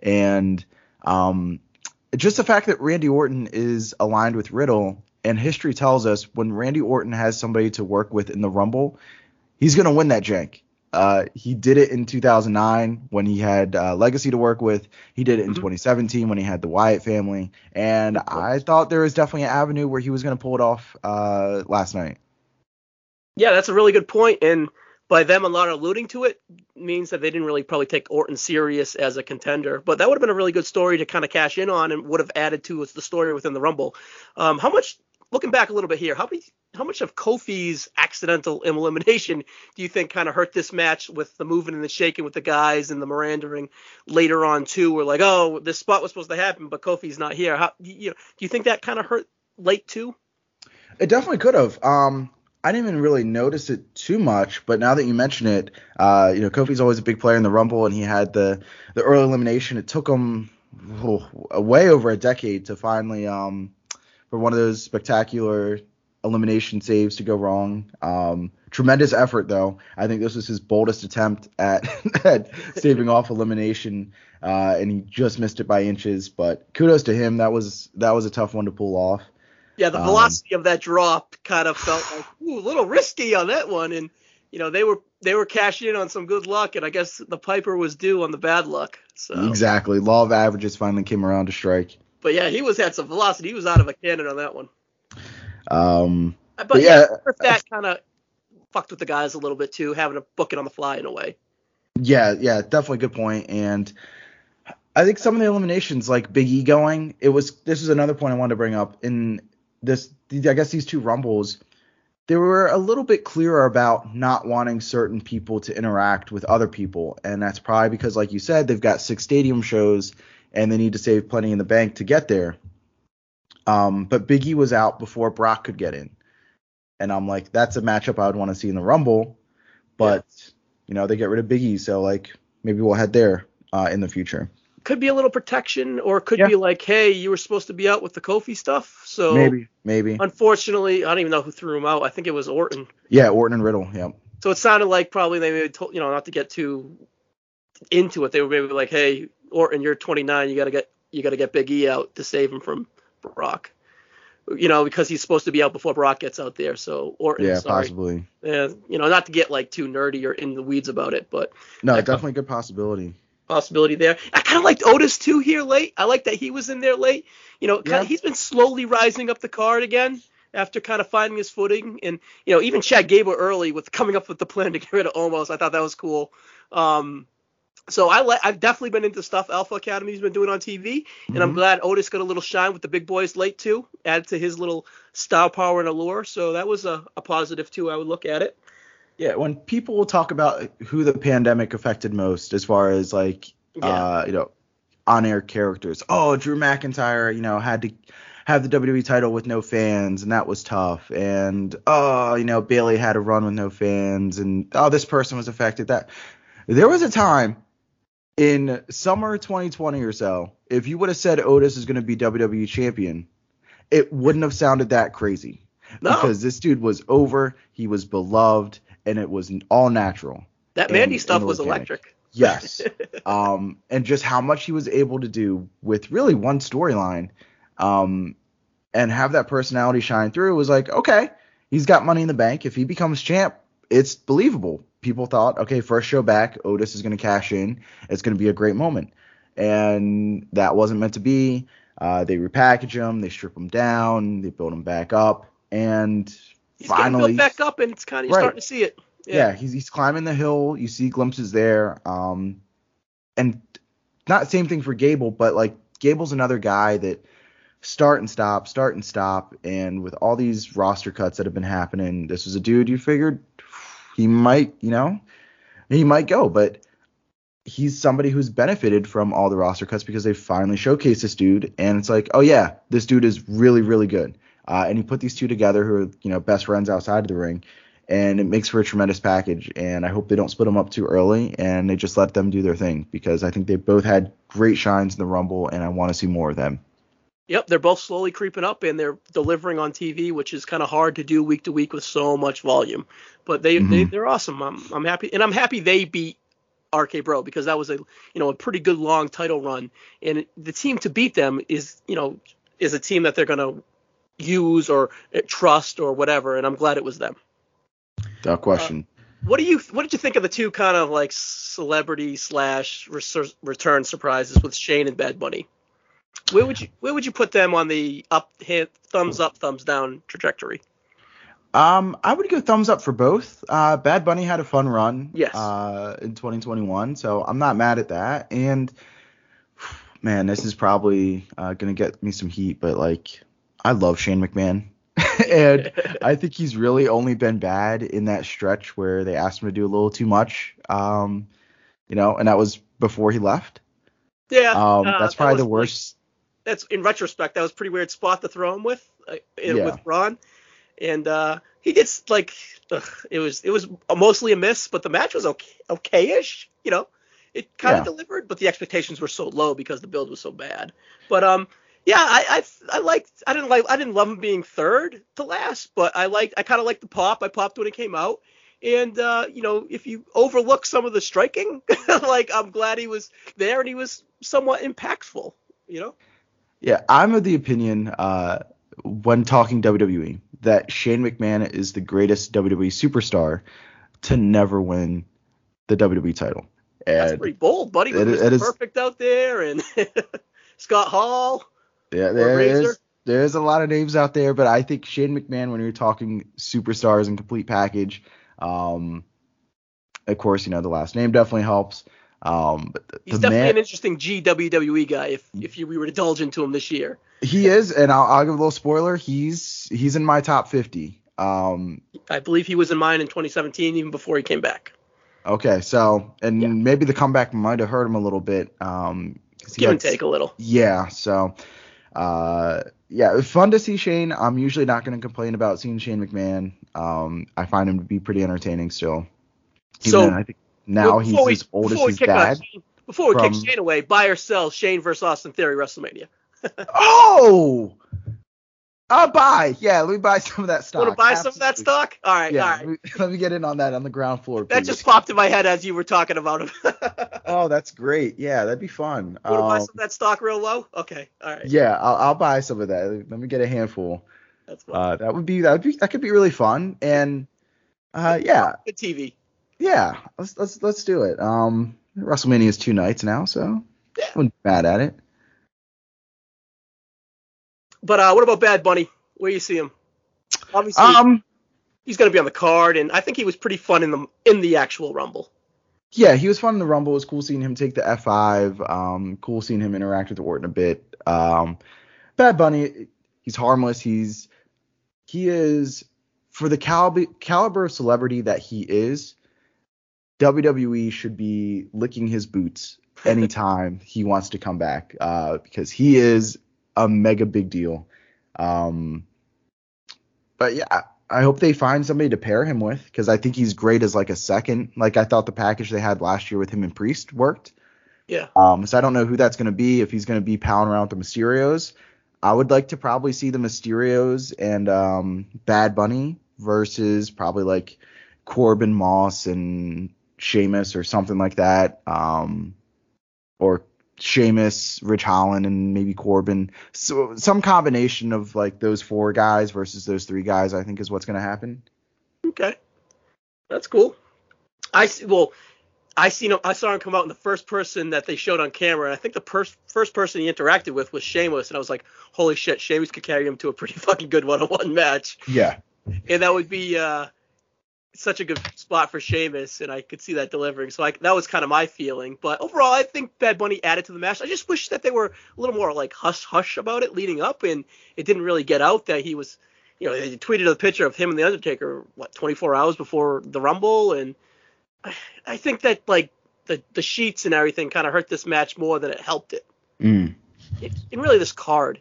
and um, just the fact that Randy Orton is aligned with Riddle, and history tells us when Randy Orton has somebody to work with in the Rumble, he's gonna win that jank. Uh, he did it in 2009 when he had uh, Legacy to work with. He did it in Mhm. 2017 when he had the Wyatt family, and I thought there was definitely an avenue where he was gonna pull it off uh, last night. Yeah, that's a really good point. point, and by them a lot alluding to it means that they didn't really probably take Orton serious as a contender. But that would have been a really good story to kind of cash in on, and would have added to the story within the Rumble. Um, how much? Looking back a little bit here, how many? How much of Kofi's accidental elimination do you think kind of hurt this match with the moving and the shaking with the guys and the Mirandering later on too? We're like, oh, this spot was supposed to happen, but Kofi's not here. How, you know, do you think that kind of hurt late too? It definitely could have. Um, I didn't even really notice it too much, but now that you mention it, uh, you know, Kofi's always a big player in the Rumble, and he had the the early elimination. It took him oh, way over a decade to finally um for one of those spectacular elimination saves to go wrong. Um, tremendous effort though. I think this was his boldest attempt at, at staving off elimination, uh, and he just missed it by inches. But kudos to him. That was that was a tough one to pull off. Yeah, the Um, velocity of that drop kind of felt like ooh, a little risky on that one, and you know they were they were cashing in on some good luck, and I guess the Piper was due on the bad luck. So, Exactly. Law of averages finally came around to strike. But yeah, he was had some velocity. He was out of a cannon on that one. Um, But, But yeah, yeah, that kind of fucked with the guys a little bit too, having to book it on the fly in a way. yeah, yeah, definitely good point. And I think some of the eliminations, like Big E going, it was. This is another point I wanted to bring up. In this, I guess these two rumbles, they were a little bit clearer about not wanting certain people to interact with other people, and that's probably because, like you said, they've got six stadium shows and they need to save plenty in the bank to get there. Um, but Big E was out before Brock could get in, and I'm like, that's a matchup I would want to see in the Rumble, but you know they get rid of Big E, so like maybe we'll head there uh, in the future. Could be a little protection, or it could Yeah. be like, hey, you were supposed to be out with the Kofi stuff, so maybe, maybe. unfortunately, I don't even know who threw him out. I think it was Orton. Yeah, Orton and Riddle. Yep. So it sounded like probably they maybe told, you know, not to get too into it. They were maybe like, hey, Orton, you're 29. You gotta get you gotta get Big E out to save him from Brock. You know, because he's supposed to be out before Brock gets out there. So Orton, Yeah, sorry. possibly. Yeah, you know, not to get like too nerdy or in the weeds about it, but No, definitely good possibility. possibility there. I kind of liked Otis too here late. I like that he was in there late. You know, kinda, Yeah. he's been slowly rising up the card again after kind of finding his footing. And you know, even Chad Gable early with coming up with the plan to get rid of Omos. I thought that was cool. Um, so I like. I've definitely been into stuff Alpha Academy's been doing on TV, and I'm Mhm. glad Otis got a little shine with the big boys late too, added to his little star power and allure. So that was a, a positive too. I would look at it. Yeah, when people will talk about who the pandemic affected most, as far as like, Yeah. uh, you know, on-air characters. Oh, Drew McIntyre, you know, had to have the WWE title with no fans, and that was tough. And oh, you know, Bayley had a run with no fans, and oh, this person was affected. That there was a time in summer 2020 or so, if you would have said Otis is going to be WWE champion, it wouldn't have sounded that crazy No, because this dude was over, he was beloved, and it was all natural. that Mandy and- stuff and was electric. Yes. um, and just how much he was able to do with really one storyline, um, and have that personality shine through was like, okay, he's got money in the bank. If he becomes champ, it's believable. People thought, okay, first show back, Otis is going to cash in. It's going to be a great moment, and that wasn't meant to be. Uh, they repackage him, they strip him down, they build him back up, and He's finally back up, and it's kind of Right. starting to see it. yeah, he's he's climbing the hill. You see glimpses there. Um, and not same thing for Gable, but like Gable's another guy that start and stop, start and stop, and with all these roster cuts that have been happening, this was a dude you figured he might, you know, he might go, but he's somebody who's benefited from all the roster cuts because they finally showcased this dude, and it's like, oh yeah, this dude is really, really good. Uh, and he put these two together who are, you know, best friends outside of the ring and it makes for a tremendous package. And I hope they don't split them up too early and they just let them do their thing because I think they both had great shines in the Rumble and I want to see more of them. Yep, they're both slowly creeping up and they're delivering on TV, which is kind of hard to do week to week with so much volume. But they, they Mhm. they're awesome. I'm I'm happy and I'm happy they beat RK Bro because that was a you know a pretty good long title run and the team to beat them is you know is a team that they're gonna use or uh, trust or whatever and I'm glad it was them. Without question. What do you what did you think of the two kind of like celebrity slash return surprises with Shane and Bad Bunny? Where would you where would you put them on the up hand, thumbs up thumbs down trajectory? Um, I would go thumbs up for both. Uh, Bad Bunny had a fun run. Yes. Uh, in 2021, so I'm not mad at that. And man, this is probably uh, gonna get me some heat, but like, I love Shane McMahon, and I think he's really only been bad in that stretch where they asked him to do a little too much. Um, you know, and that was before he left. Yeah, Um, uh, that's that probably was, the worst. That's in retrospect that was a pretty weird spot to throw him with uh, Yeah. with Braun, and uh, he did like ugh, it was it was mostly a miss, but the match was okay okay-ish. You know, it kind of Yeah. delivered, but the expectations were so low because the build was so bad. But um, yeah, I I, I liked I didn't like I didn't love him being third to last, but I liked I kind of liked the pop. I popped when it came out. And uh, you know, if you overlook some of the striking, like I'm glad he was there and he was somewhat impactful. You know. Yeah, I'm of the opinion uh, when talking WWE that Shane McMahon is the greatest WWE superstar to never win the WWE title. That's pretty bold, buddy. it With is- Mr. it is- Perfect out there and Scott Hall. yeah, there is there's a lot of names out there, but I think Shane McMahon, when you're talking superstars and complete package, um, of course, you know the last name definitely helps. Um, He's definitely man, an interesting GWWE guy if if you we were to indulge into him this year. he is, and I'll, I'll give a little spoiler. He's he's in my top 50. Um, I believe he was in mine in 2017, even before he came back. Okay, so and Yeah. maybe the comeback might have hurt him a little bit. Um, Give and take a little. Yeah, so uh, yeah, fun to see Shane. I'm usually not going to complain about seeing Shane McMahon. Um, I find him to be pretty entertaining still. Even So, I think now he's Before we- as old as his dad. Shane- Before we from- kick Shane away, buy or sell Shane versus Austin Theory WrestleMania. Oh, I'll buy. Yeah, let me buy some of that stock. Want to buy some of that stock? All right, Yeah, all let me, let me get in on that on the ground floor. That please. just popped in my head as you were talking about him. Oh, that's great. Yeah, that'd be fun. Want to buy Um, some of that stock real low? Okay, all right. yeah, I'll, I'll buy some of that. Let me get a handful. That's. Uh, that would be that would be that could be really fun. And uh, yeah, Good TV. Yeah, let's let's let's do it. Um, WrestleMania is two nights now, so Yeah. I wouldn't be mad at it. But uh, what about Bad Bunny? Where you see him? Obviously, Um, he's going to be on the card, and I think he was pretty fun in the in the actual Rumble. yeah, he was fun in the Rumble. It was cool seeing him take the F5. Um, cool seeing him interact with Orton a bit. Um, Bad Bunny, he's harmless. He's he is for the caliber caliber of celebrity that he is. WWE should be licking his boots anytime he wants to come back uh, because he is a mega big deal. Um, but yeah, I hope they find somebody to pair him with because I think he's great as like a second. Like I thought the package they had last year with him and Priest worked. Yeah. Um, so I don't know who that's going to be. If he's going to be palling around with the Mysterios, I would like to probably see the Mysterios and um, Bad Bunny versus probably like Corbin Moss and Sheamus or something like that. Um, or Sheamus, Ridge Holland, and maybe Corbin. So some combination of like those four guys versus those three guys, I think is what's going to happen. Okay, that's cool. I see, well, I seen him. I saw him come out, and the first person that they showed on camera, and I think the pers- first person he interacted with was Sheamus, and I was like, holy shit, Sheamus could carry him to a pretty fucking good one-on-one match, Yeah. and that would be uh, such a good spot for Sheamus, and I could see that delivering. So I, that was kind of my feeling. But overall, I think Bad Bunny added to the match. I just wish that they were a little more like hush hush about it leading up, and it didn't really get out that he was. You know, they tweeted a picture of him and the Undertaker what 24 hours before the Rumble, and I, I think that like the the sheets and everything kind of hurt this match more than it helped it. Mm. it. And really, this card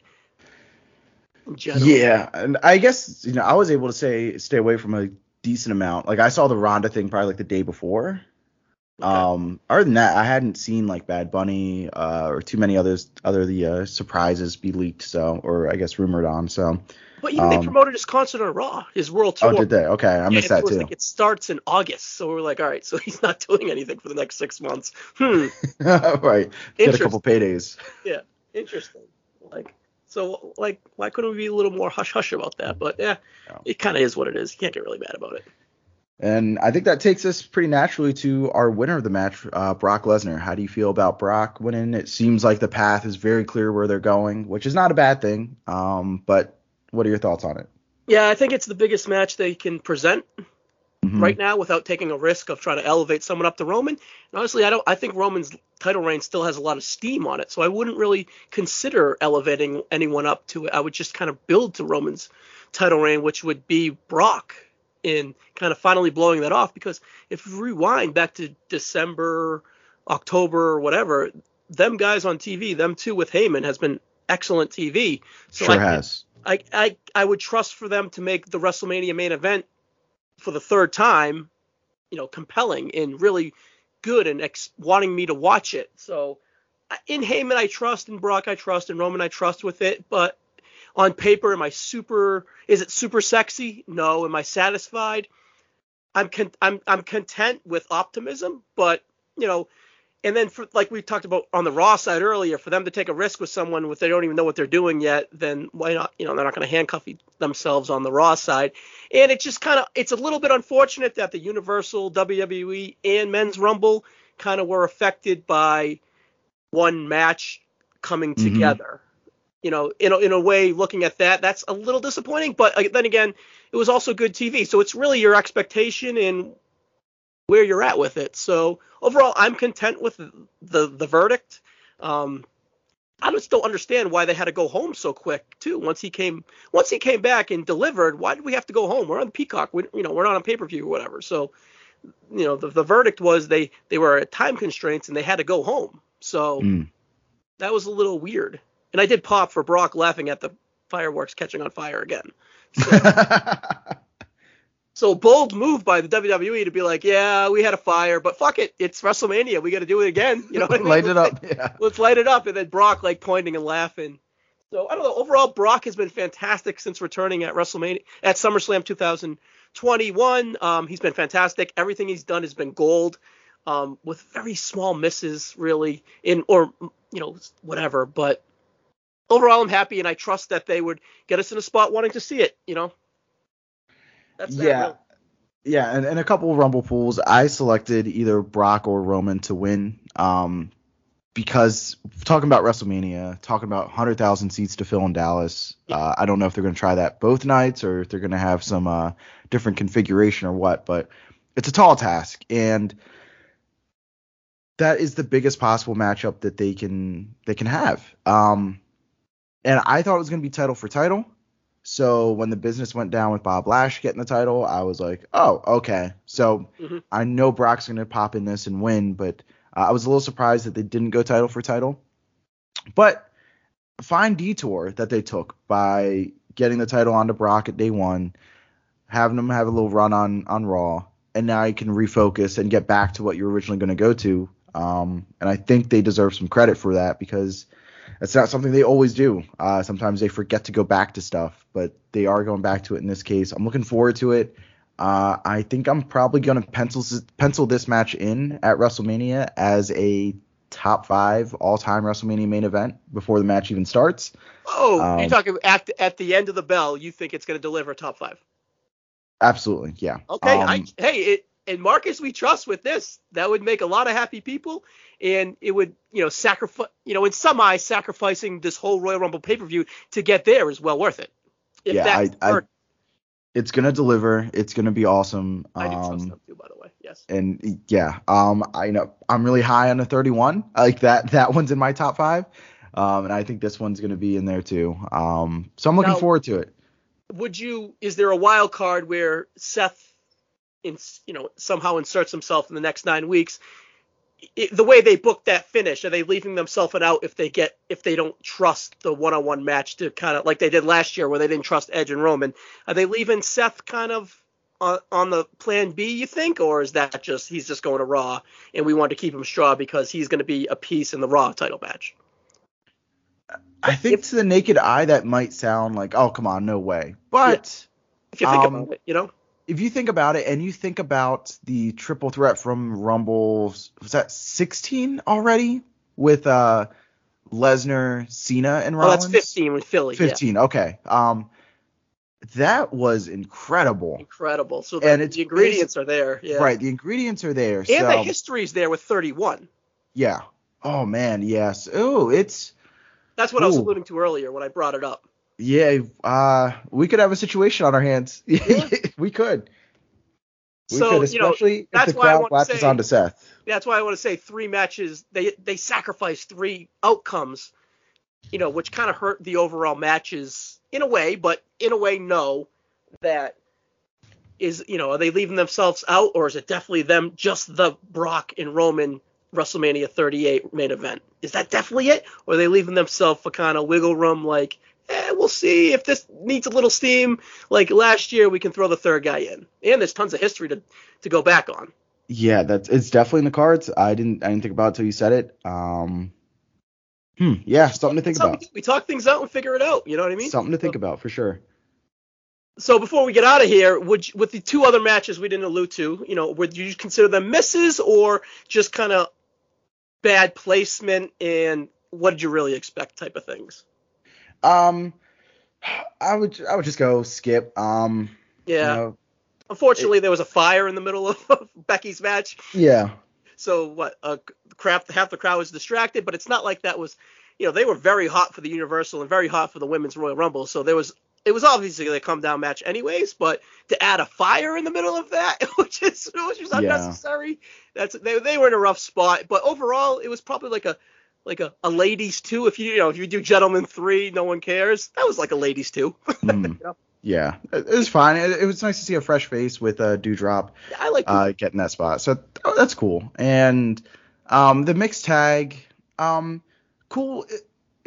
in general. Yeah, and I guess you know I was able to say stay away from a decent amount. Like I saw the Ronda thing probably like the day before. Okay. Um, other than that, I hadn't seen like Bad Bunny uh, or too many others other the uh, surprises be leaked. So, or I guess rumored on. So, but even they um, promoted his concert on Raw, his World Tour. oh, did they? Okay, I missed and that too. Like it starts in August, so we're like, all right, so he's not doing anything for the next six months. Hmm, right, get a couple paydays. Yeah, interesting. Like, so like, why couldn't we be a little more hush hush about that? But yeah, Yeah. it kind of is what it is. You can't get really mad about it. And I think that takes us pretty naturally to our winner of the match, uh, Brock Lesnar. How do you feel about Brock winning? It seems like the path is very clear where they're going, which is not a bad thing. Um, but what are your thoughts on it? Yeah, I think it's the biggest match they can present Mhm. right now without taking a risk of trying to elevate someone up to Roman. And honestly, I don't. I think Roman's title reign still has a lot of steam on it, so I wouldn't really consider elevating anyone up to it. I would just kind of build to Roman's title reign, which would be Brock, in kind of finally blowing that off. Because if you rewind back to December, October, or whatever, them guys on TV, them two with Heyman, has been excellent TV. So sure I, has. I, I I would trust for them to make the WrestleMania main event for the third time, you know, compelling and really good and ex- wanting me to watch it. So in Heyman I trust, in Brock I trust, in Roman I trust with it, but on paper am I super is it super sexy? No. Am I satisfied? I'm con- I'm I'm content with optimism, but you know, and then for like we talked about on the Raw side earlier, for them to take a risk with someone with they don't even know what they're doing yet, then why not? You know, they're not going to handcuff themselves on the Raw side, and it just kind of it's a little bit unfortunate that the Universal, WWE, and Men's Rumble kind of were affected by one match coming Mhm. together. You know, in a, in a way, looking at that, that's a little disappointing. But uh, then again, it was also good TV. So it's really your expectation and where you're at with it. So overall, I'm content with the the verdict. Um, I just don't understand why they had to go home so quick too. Once he came, once he came back and delivered, why did we have to go home? We're on Peacock. We, you know, we're not on pay per view or whatever. So, you know, the, the verdict was they they were at time constraints and they had to go home. So Mm. that was a little weird. And I did pop for Brock laughing at the fireworks catching on fire again. So bold move by the WWE to be like, yeah, we had a fire, but fuck it, it's WrestleMania, we got to do it again. You know I mean? Light it up. Yeah. Let's light it up, and then Brock like pointing and laughing. So I don't know. Overall, Brock has been fantastic since returning at WrestleMania at SummerSlam 2021. Um, he's been fantastic. Everything he's done has been gold, um, with very small misses, really, in or you know whatever. But overall, I'm happy, and I trust that they would get us in a spot wanting to see it. You know. That's yeah. Yeah, and, and a couple of Rumble pools. I selected either Brock or Roman to win. Um, because talking about WrestleMania, talking about 100,000 seats to fill in Dallas, uh, I don't know if they're going to try that both nights or if they're going to have some uh, different configuration or what, but it's a tall task. And that is the biggest possible matchup that they can they can have. Um, and I thought it was going to be title for title. So when the business went down with Bob Lash getting the title, I was like, oh, okay. So mm-hmm. I know Brock's going to pop in this and win, but uh, I was a little surprised that they didn't go title for title. But fine detour that they took by getting the title onto Brock at day one, having him have a little run on on Raw, and now you can refocus and get back to what you're originally going to go to. Um, and I think they deserve some credit for that because it's not something they always do. Uh, sometimes they forget to go back to stuff, but they are going back to it in this case. I'm looking forward to it. Uh, I think I'm probably going to pencil pencil this match in at WrestleMania as a top five all time WrestleMania main event before the match even starts. Oh, um, you're talking at the, at the end of the bell. You think it's going to deliver top five? Absolutely, yeah. Okay, um, I, hey, it, and Marcus, we trust with this. That would make a lot of happy people, and it would, you know, sacrifice, you know, in some eyes, sacrificing this whole Royal Rumble pay per view to get there is well worth it. If yeah, I, I, it's gonna deliver. It's gonna be awesome. I do trust um, them too, by the way. Yes. And yeah, um, I know I'm really high on the 31. I like that. That one's in my top five. Um, and I think this one's gonna be in there too. Um, so I'm looking now, forward to it. Would you? Is there a wild card where Seth, in, you know, somehow inserts himself in the next nine weeks? it, the way they booked that finish, are they leaving themselves an out if they get if they don't trust the one-on-one match to kind of like they did last year where they didn't trust Edge and Roman? Are they leaving Seth kind of on, on the plan B, you think, or is that just he's just going to Raw and we want to keep him straw because he's going to be a piece in the Raw title match? I think if, to the naked eye that might sound like, oh come on, no way. But yeah. if you think um, about it, you know if you think about it and you think about the triple threat from Rumble, was that 16 already with uh Lesnar, Cena, and Rollins? Oh, that's 15 with Philly. 15. Yeah. Okay. Um, that was incredible. Incredible. So the, and the ingredients are there. Yeah. Right. The ingredients are there. And so, the is there with 31. Yeah. Oh man. Yes. Oh, it's. That's what ooh. I was alluding to earlier when I brought it up. Yeah, uh, we could have a situation on our hands. Yeah. we could. We so could, especially you know, that's if the crowd latches onto Seth. That's why I want to say three matches. They they sacrifice three outcomes, you know, which kind of hurt the overall matches in a way, but in a way, no. That is, you know, are they leaving themselves out, or is it definitely them, just the Brock and Roman WrestleMania 38 main event? Is that definitely it, or are they leaving themselves a kind of wiggle room, like? Eh, we'll see if this needs a little steam. Like last year, we can throw the third guy in, and there's tons of history to to go back on. Yeah, that's it's definitely in the cards. I didn't I didn't think about it until you said it. Um, hmm, yeah, something to think about. We, we talk things out and figure it out. You know what I mean? Something to think so, about for sure. So before we get out of here, would you, with the two other matches we didn't allude to, you know, would you consider them misses or just kind of bad placement and what did you really expect type of things? Um, I would I would just go skip. Um, yeah. You know, Unfortunately, it, there was a fire in the middle of Becky's match. Yeah. So what? Uh, crap, half the crowd was distracted, but it's not like that was. You know, they were very hot for the Universal and very hot for the Women's Royal Rumble. So there was. It was obviously a come down match anyways, but to add a fire in the middle of that, which is which is unnecessary. Yeah. That's they they were in a rough spot, but overall it was probably like a like a, a ladies two. If you you know if you do gentlemen three, no one cares. That was like a ladies two. mm. you know? Yeah, it, was fine. It, it, was nice to see a fresh face with a uh. Yeah, I like uh, getting that spot. So oh, that's cool. And um, the mixed tag, um, cool.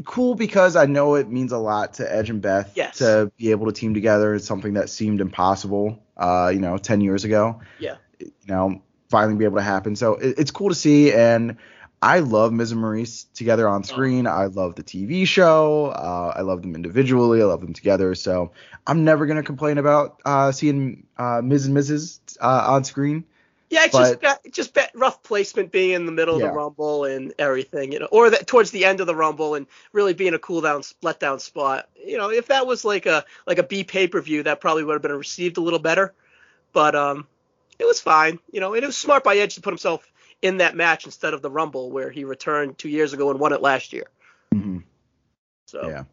Cool because I know it means a lot to Edge and Beth yes. to be able to team together. It's something that seemed impossible, uh, you know, 10 years ago. Yeah. You know, finally be able to happen. So it, it's cool to see. And I love Miz and Maryse together on screen. I love the TV show. Uh, I love them individually. I love them together. So I'm never gonna complain about uh, seeing uh, Miz and Mrs. Uh, on screen. Yeah, it's But- just just bet- rough placement being in the middle of the rumble and everything, you know, or that towards the end of the rumble and really being a cool down, let down spot. You know, if that was like a like a B pay per view, that probably would have been received a little better. But um, it was fine. You know, and it was smart by Edge to put himself in that match instead of the rumble where he returned two years ago and won it last year. Mhm. So Yeah.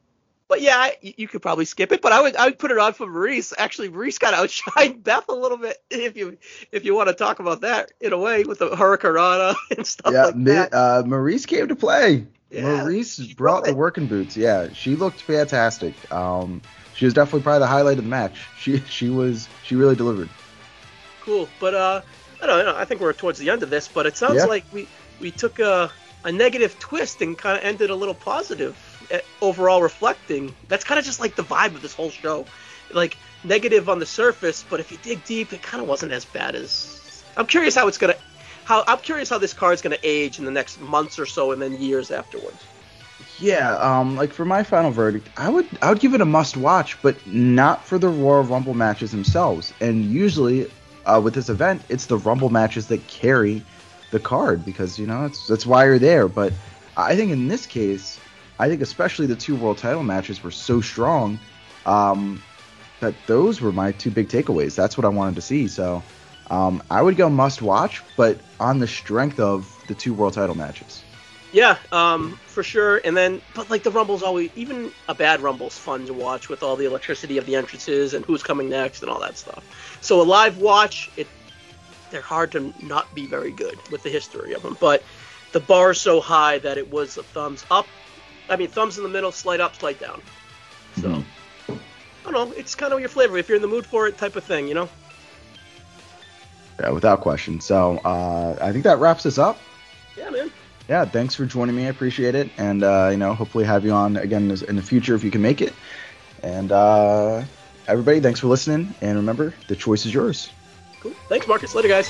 But yeah, I, you could probably skip it, but I would I would put it on for Maryse. Actually, Maryse got outshined Beth a little bit if you if you want to talk about that in a way with the Hurricanrana and stuff Yeah, like that. uh, Maryse came to play. Yeah, Maryse brought brought the working boots. Yeah, she looked fantastic. Um, she was definitely probably the highlight of the match. She she was she really delivered. Cool, but uh, I don't know. I think we're towards the end of this, but it sounds Yeah. like we we took a a negative twist and kind of ended a little positive. eh, Overall, reflecting that's kind of just like the vibe of this whole show, like negative on the surface, but if you dig deep, it kind of wasn't as bad as. I'm curious how it's gonna, how I'm curious how this card's gonna age in the next months or so, and then years afterwards. Yeah, um, like for my final verdict, I would I would give it a must watch, but not for the Royal Rumble matches themselves. And usually, uh, with this event, it's the Rumble matches that carry the card because you know that's that's why you're there. But I think in this case, I think especially the two world title matches were so strong, um, that those were my two big takeaways. That's what I wanted to see. So, um, I would go must watch, but on the strength of the two world title matches. Yeah, um, for sure. And then, but like the Rumble's always, even a bad Rumble's fun to watch with all the electricity of the entrances and who's coming next and all that stuff. So a live watch, it they're hard to not be very good with the history of them. But the bar's so high that it was a thumbs up. I mean, thumbs in the middle, slight up, slight down. So Mhm. I don't know. It's kind of your flavor if you're in the mood for it, type of thing, you know. Yeah, without question. So uh, I think that wraps us up. Yeah, man. Yeah, thanks for joining me. I appreciate it, and uh, you know, hopefully have you on again in the future if you can make it. And uh, everybody, thanks for listening. And remember, the choice is yours. Cool. Thanks, Marcus. Later, guys.